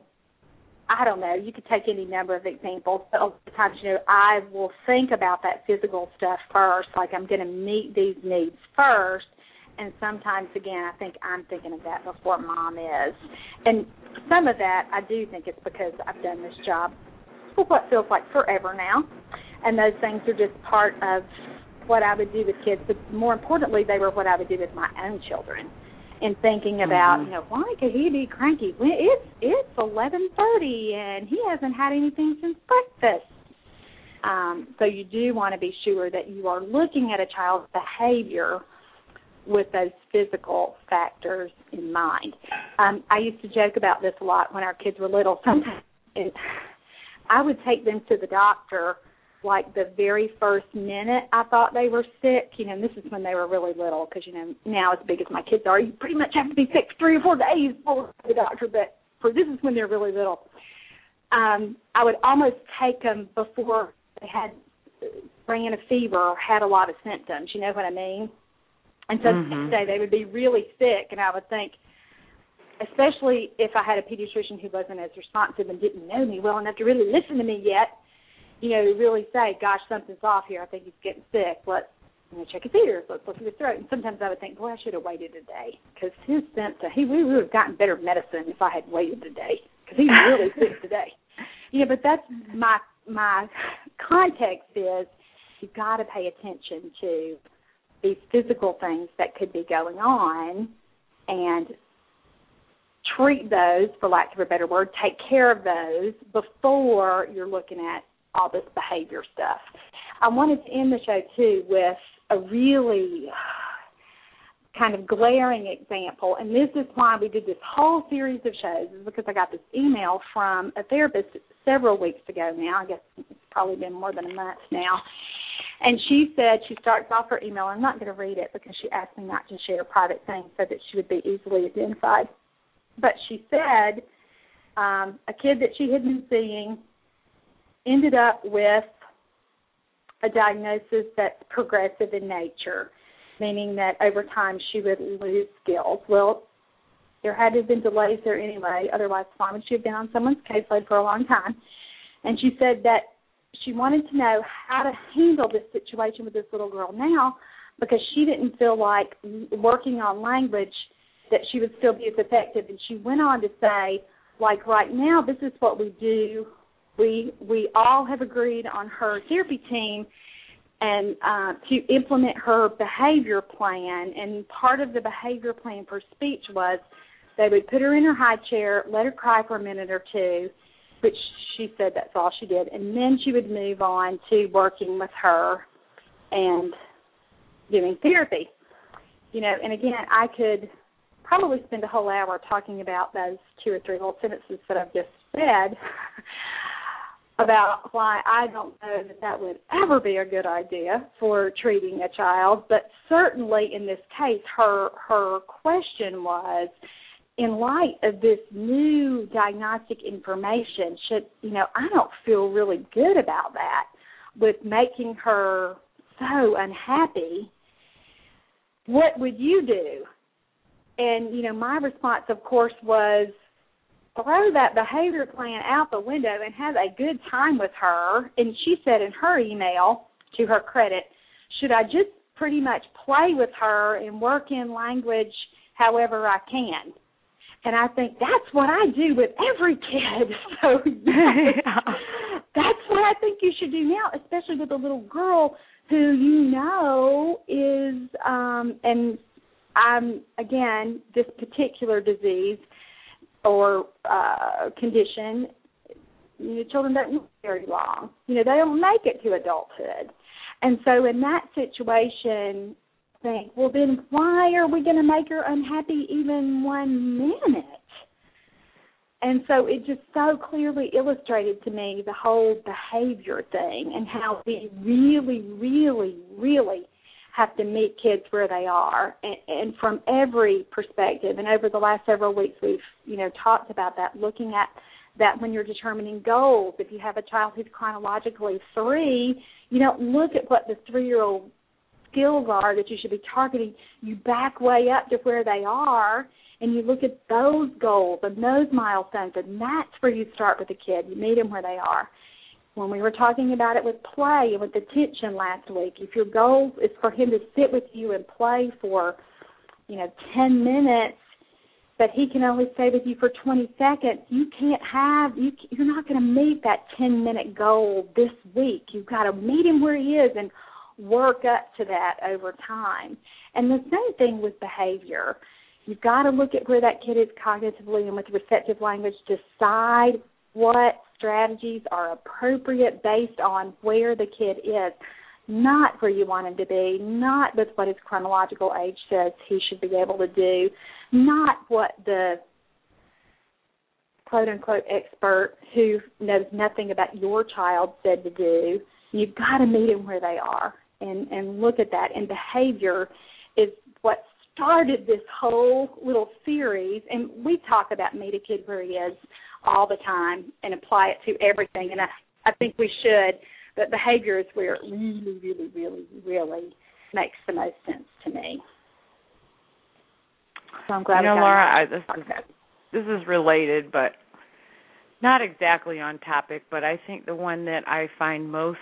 I don't know. You could take any number of examples, but a lot of times, you know, I will think about that physical stuff first. Like I'm going to meet these needs first, and sometimes, again, I think I'm thinking of that before mom is. And some of that, I do think it's because I've done this job for what feels like forever now, and those things are just part of what I would do with kids. But more importantly, they were what I would do with my own children and thinking about, mm-hmm. you know, why could he be cranky? When it's it's eleven thirty and he hasn't had anything since breakfast. Um, so you do want to be sure that you are looking at a child's behavior with those physical factors in mind. Um, I used to joke about this a lot when our kids were little. Sometimes it, I would take them to the doctor like the very first minute I thought they were sick, you know, and this is when they were really little because you know now as big as my kids are, you pretty much have to be sick for three or four days before the doctor. But for this is when they're really little. Um, I would almost take them before they had ran a fever or had a lot of symptoms. You know what I mean? And so mm-hmm. the next day they would be really sick, and I would think, especially if I had a pediatrician who wasn't as responsive and didn't know me well enough to really listen to me yet you know, really say, gosh, something's off here. I think he's getting sick. Let's you know, check his ears. Let's look at his throat. And sometimes I would think, boy, I should have waited a day because his symptoms, he we would have gotten better medicine if I had waited a day because he's really sick today. You know, but that's my my context is you've got to pay attention to these physical things that could be going on and treat those, for lack of a better word, take care of those before you're looking at all this behavior stuff. I wanted to end the show too with a really kind of glaring example, and this is why we did this whole series of shows, is because I got this email from a therapist several weeks ago now. I guess it's probably been more than a month now. And she said she starts off her email. I'm not going to read it because she asked me not to share private things so that she would be easily identified. But she said um, a kid that she had been seeing ended up with a diagnosis that's progressive in nature, meaning that over time she would lose skills. Well, there had to have been delays there anyway, otherwise why would she have been on someone's caseload for a long time? And she said that she wanted to know how to handle this situation with this little girl now because she didn't feel like working on language that she would still be as effective. And she went on to say, like right now, this is what we do. We we all have agreed on her therapy team and uh, to implement her behavior plan. And part of the behavior plan for speech was they would put her in her high chair, let her cry for a minute or two, which she said that's all she did, and then she would move on to working with her and doing therapy. You know, and again, I could probably spend a whole hour talking about those two or three little sentences that I've just said about why I don't know that that would ever be a good idea for treating a child, but certainly in this case her her question was in light of this new diagnostic information should you know I don't feel really good about that with making her so unhappy what would you do? And you know my response of course was throw that behavior plan out the window and have a good time with her. And she said in her email to her credit should i just pretty much play with her and work in language however i can? And i think that's what i do with every kid. So that's what i think you should do now especially with a little girl who you know is um and I'm again this particular disease or uh, condition. You know, children don't live very long. You know, they don't make it to adulthood, and so in that situation, think, well, then why are we going to make her unhappy even one minute? And so it just so clearly illustrated to me the whole behavior thing and how we really, really, really have to meet kids where they are. And, and from every perspective and over the last several weeks we've you know talked about that looking at that when you're determining goals. If you have a child who's chronologically three you don't look at what the three year old skills are that you should be targeting. You back way up to where they are and you look at those goals and those milestones and that's where you start with the kid. You meet them where they are when we were talking about it with play and with attention last week, if your goal is for him to sit with you and play for, you know, 10 minutes, but he can only stay with you for 20 seconds, you can't have, you, you're not going to meet that 10 minute goal this week. You've got to meet him where he is and work up to that over time. And the same thing with behavior. You've got to look at where that kid is cognitively and with receptive language, decide what strategies are appropriate based on where the kid is, not where you want him to be, not with what his chronological age says he should be able to do, not what the quote unquote expert who knows nothing about your child said to do. You've got to meet them where they are and, and look at that. And behavior is what started this whole little series. And we talk about meet a kid where he is all the time and apply it to everything. And I, I think we should, but behavior is where it really, really, really, really makes the most sense to me. So I'm glad. You know, Laura, I, this is this is related, but not exactly on topic. But I think the one that I find most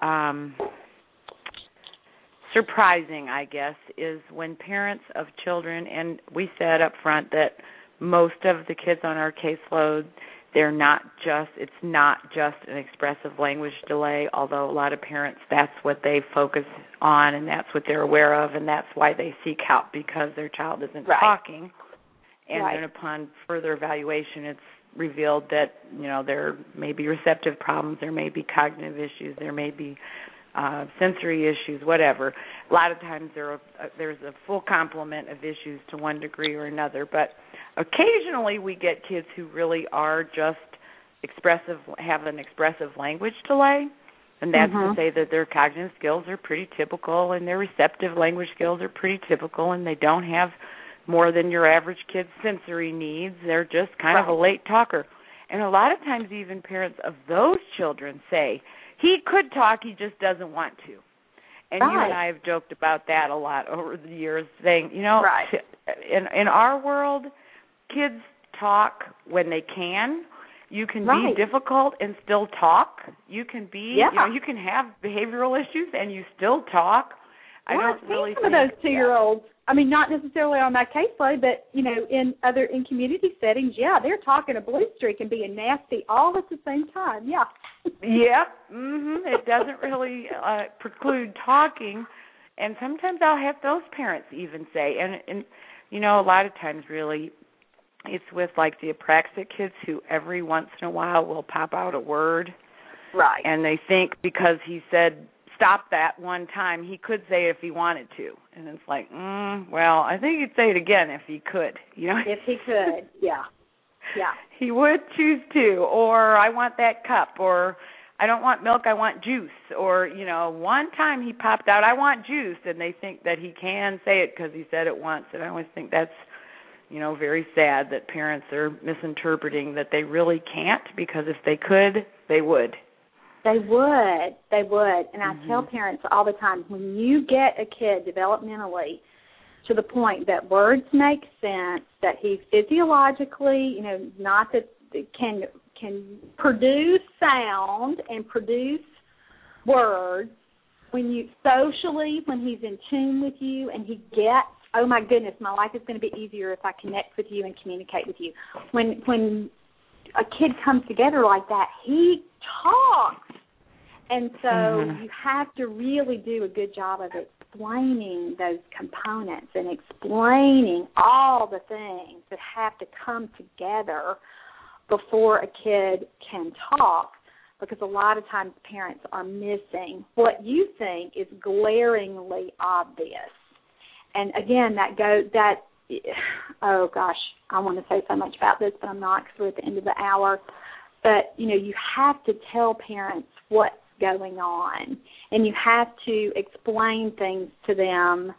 um, surprising, I guess, is when parents of children, and we said up front that most of the kids on our caseload they're not just it's not just an expressive language delay although a lot of parents that's what they focus on and that's what they're aware of and that's why they seek help because their child isn't right. talking and right. then upon further evaluation it's revealed that you know there may be receptive problems there may be cognitive issues there may be uh, sensory issues, whatever. A lot of times there are, uh, there's a full complement of issues to one degree or another, but occasionally we get kids who really are just expressive, have an expressive language delay, and that's mm-hmm. to say that their cognitive skills are pretty typical and their receptive language skills are pretty typical, and they don't have more than your average kid's sensory needs. They're just kind right. of a late talker And a lot of times, even parents of those children say, he could talk, he just doesn't want to. And right. you and I have joked about that a lot over the years, saying, you know, right. in in our world, kids talk when they can. You can right. be difficult and still talk. You can be, yeah. you know, you can have behavioral issues and you still talk. I don't really some think, of those two-year-olds. I mean, not necessarily on my caseload, but you know, in other in community settings, yeah, they're talking a blue streak and being nasty all at the same time. Yeah. yep. Mhm. It doesn't really uh preclude talking, and sometimes I'll have those parents even say, and and you know, a lot of times really, it's with like the apraxic kids who every once in a while will pop out a word, right, and they think because he said stop that one time, he could say it if he wanted to. And it's like, mm, well, I think he'd say it again if he could, you know. If he could, yeah. Yeah. He would choose to or I want that cup or I don't want milk, I want juice or, you know, one time he popped out I want juice and they think that he can say it cuz he said it once and I always think that's you know, very sad that parents are misinterpreting that they really can't because if they could, they would. They would. They would. And mm-hmm. I tell parents all the time when you get a kid developmentally to the point that words make sense, that he physiologically, you know, not that can can produce sound and produce words when you socially when he's in tune with you and he gets oh my goodness my life is going to be easier if i connect with you and communicate with you when when a kid comes together like that he talks and so mm-hmm. you have to really do a good job of explaining those components and explaining all the things that have to come together before a kid can talk because a lot of times parents are missing what you think is glaringly obvious. And again, that go that oh gosh, I want to say so much about this, but I'm not because we're at the end of the hour. But you know, you have to tell parents what's going on, and you have to explain things to them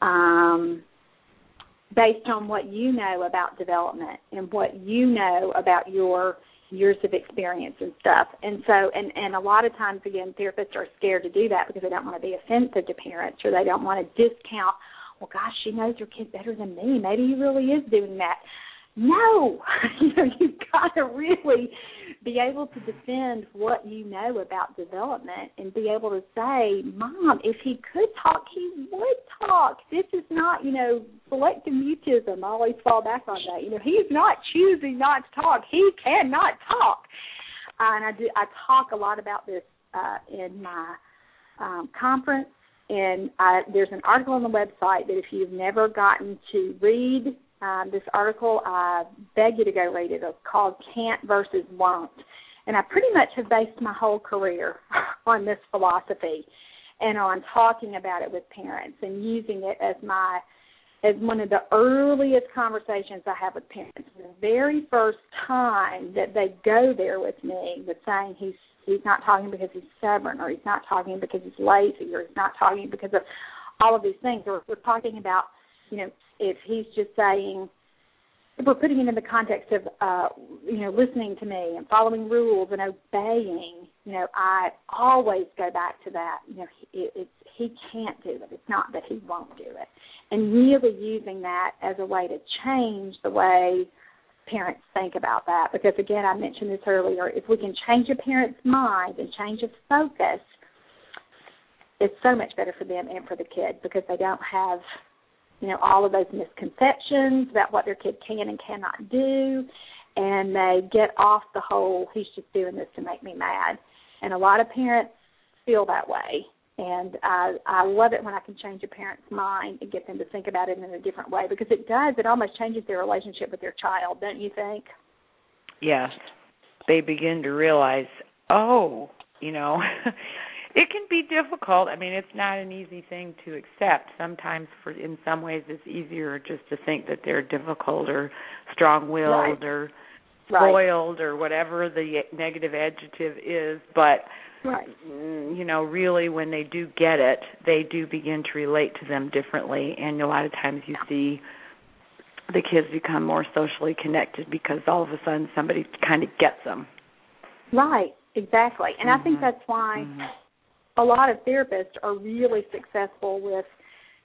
um, based on what you know about development and what you know about your years of experience and stuff. And so and and a lot of times again therapists are scared to do that because they don't want to be offensive to parents or they don't want to discount, well gosh, she knows her kid better than me. Maybe he really is doing that. No. you know, you've got to really be able to defend what you know about development and be able to say, Mom, if he could talk, he would talk. This is not, you know, selective mutism. I always fall back on that. You know, he's not choosing not to talk. He cannot talk. Uh, and I do I talk a lot about this uh, in my um, conference and I, there's an article on the website that if you've never gotten to read um, this article, I beg you to go read it. It's called Can't versus Won't. And I pretty much have based my whole career on this philosophy and on talking about it with parents and using it as my as one of the earliest conversations I have with parents. The very first time that they go there with me with saying he's he's not talking because he's stubborn or he's not talking because he's lazy or he's not talking because of all of these things or we're talking about you know if he's just saying if we're putting it in the context of uh you know listening to me and following rules and obeying you know i always go back to that you know it, it's he can't do it. It's not that he won't do it. And really using that as a way to change the way parents think about that. Because again i mentioned this earlier if we can change a parent's mind and change its focus it's so much better for them and for the kid because they don't have you know all of those misconceptions about what their kid can and cannot do and they get off the whole he's just doing this to make me mad. And a lot of parents feel that way. And i i love it when i can change a parent's mind and get them to think about it in a different way because it does it almost changes their relationship with their child don't you think? Yes. They begin to realize oh you know it can be difficult. I mean, it's not an easy thing to accept. Sometimes, for in some ways, it's easier just to think that they're difficult or strong-willed right. or spoiled right. or whatever the negative adjective is. But right. Mm, you know, really, when they do get it, they do begin to relate to them differently, and a lot of times you see the kids become more socially connected because all of a sudden somebody kind of gets them. Right, exactly. And mm-hmm. I think mm-hmm. that's why mm-hmm. A lot of therapists are really successful with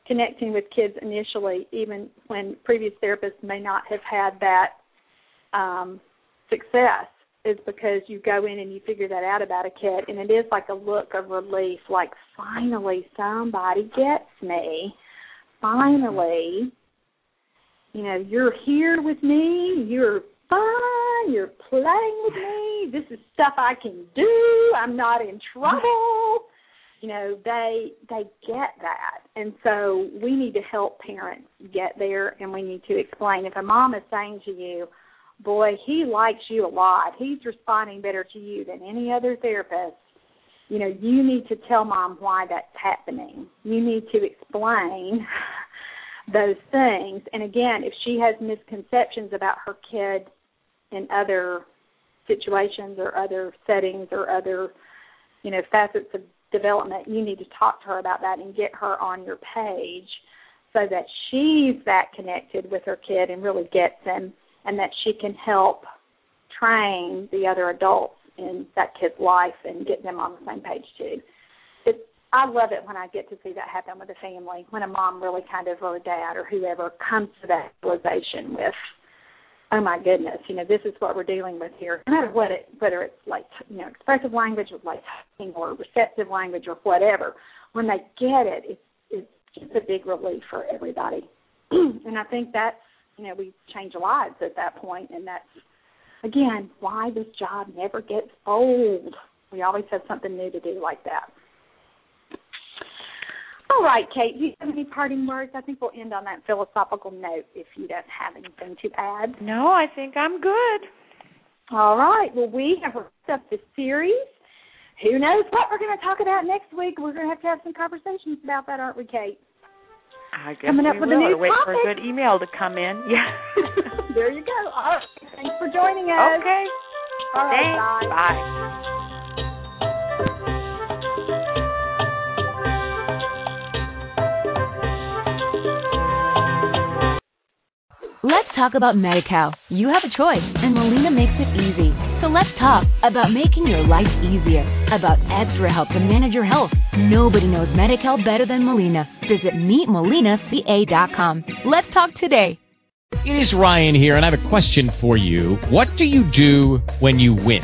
connecting with kids initially, even when previous therapists may not have had that um, success, is because you go in and you figure that out about a kid, and it is like a look of relief, like finally somebody gets me. Finally, you know, you're here with me. You're fun. You're playing with me. This is stuff I can do. I'm not in trouble you know they they get that. And so we need to help parents get there and we need to explain. If a mom is saying to you boy he likes you a lot. He's responding better to you than any other therapist you know you need to tell mom why that's happening. You need to explain those things. And again if she has misconceptions about her kid in other situations or other settings or other you know facets of development, you need to talk to her about that and get her on your page so that she's that connected with her kid and really gets him and that she can help train the other adults in that kid's life and get them on the same page too. It, I love it when I get to see that happen with a family, when a mom really kind of or a dad or whoever comes to that realization with oh my goodness, you know, this is what we're dealing with here. No matter what it, whether it's like, you know, expressive language or like or receptive language or whatever, when they get it, it's, it's just a big relief for everybody. and I think that's, you know, we change lives at that point, and that's, again, why this job never gets old. We always have something new to do like that. All right, Kate, do you have any parting words? I think we'll end on that philosophical note if you don't have anything to add. No, I think I'm good. All right. Well, we have wrapped up this series. Who knows what we're going to talk about next week? We're going to have to have some conversations about that, aren't we, Kate? I guess Coming up we with will. a new Wait topic. for a good email to come in. Yeah. there you go. All right. Thanks for joining us. Okay. All right. Thanks. Bye. bye. Let's talk about MediCal. You have a choice, and Molina makes it easy. So let's talk about making your life easier, about extra help to manage your health. Nobody knows MediCal better than Molina. Visit meetmolinaca.com. Let's talk today. It is Ryan here, and I have a question for you. What do you do when you win?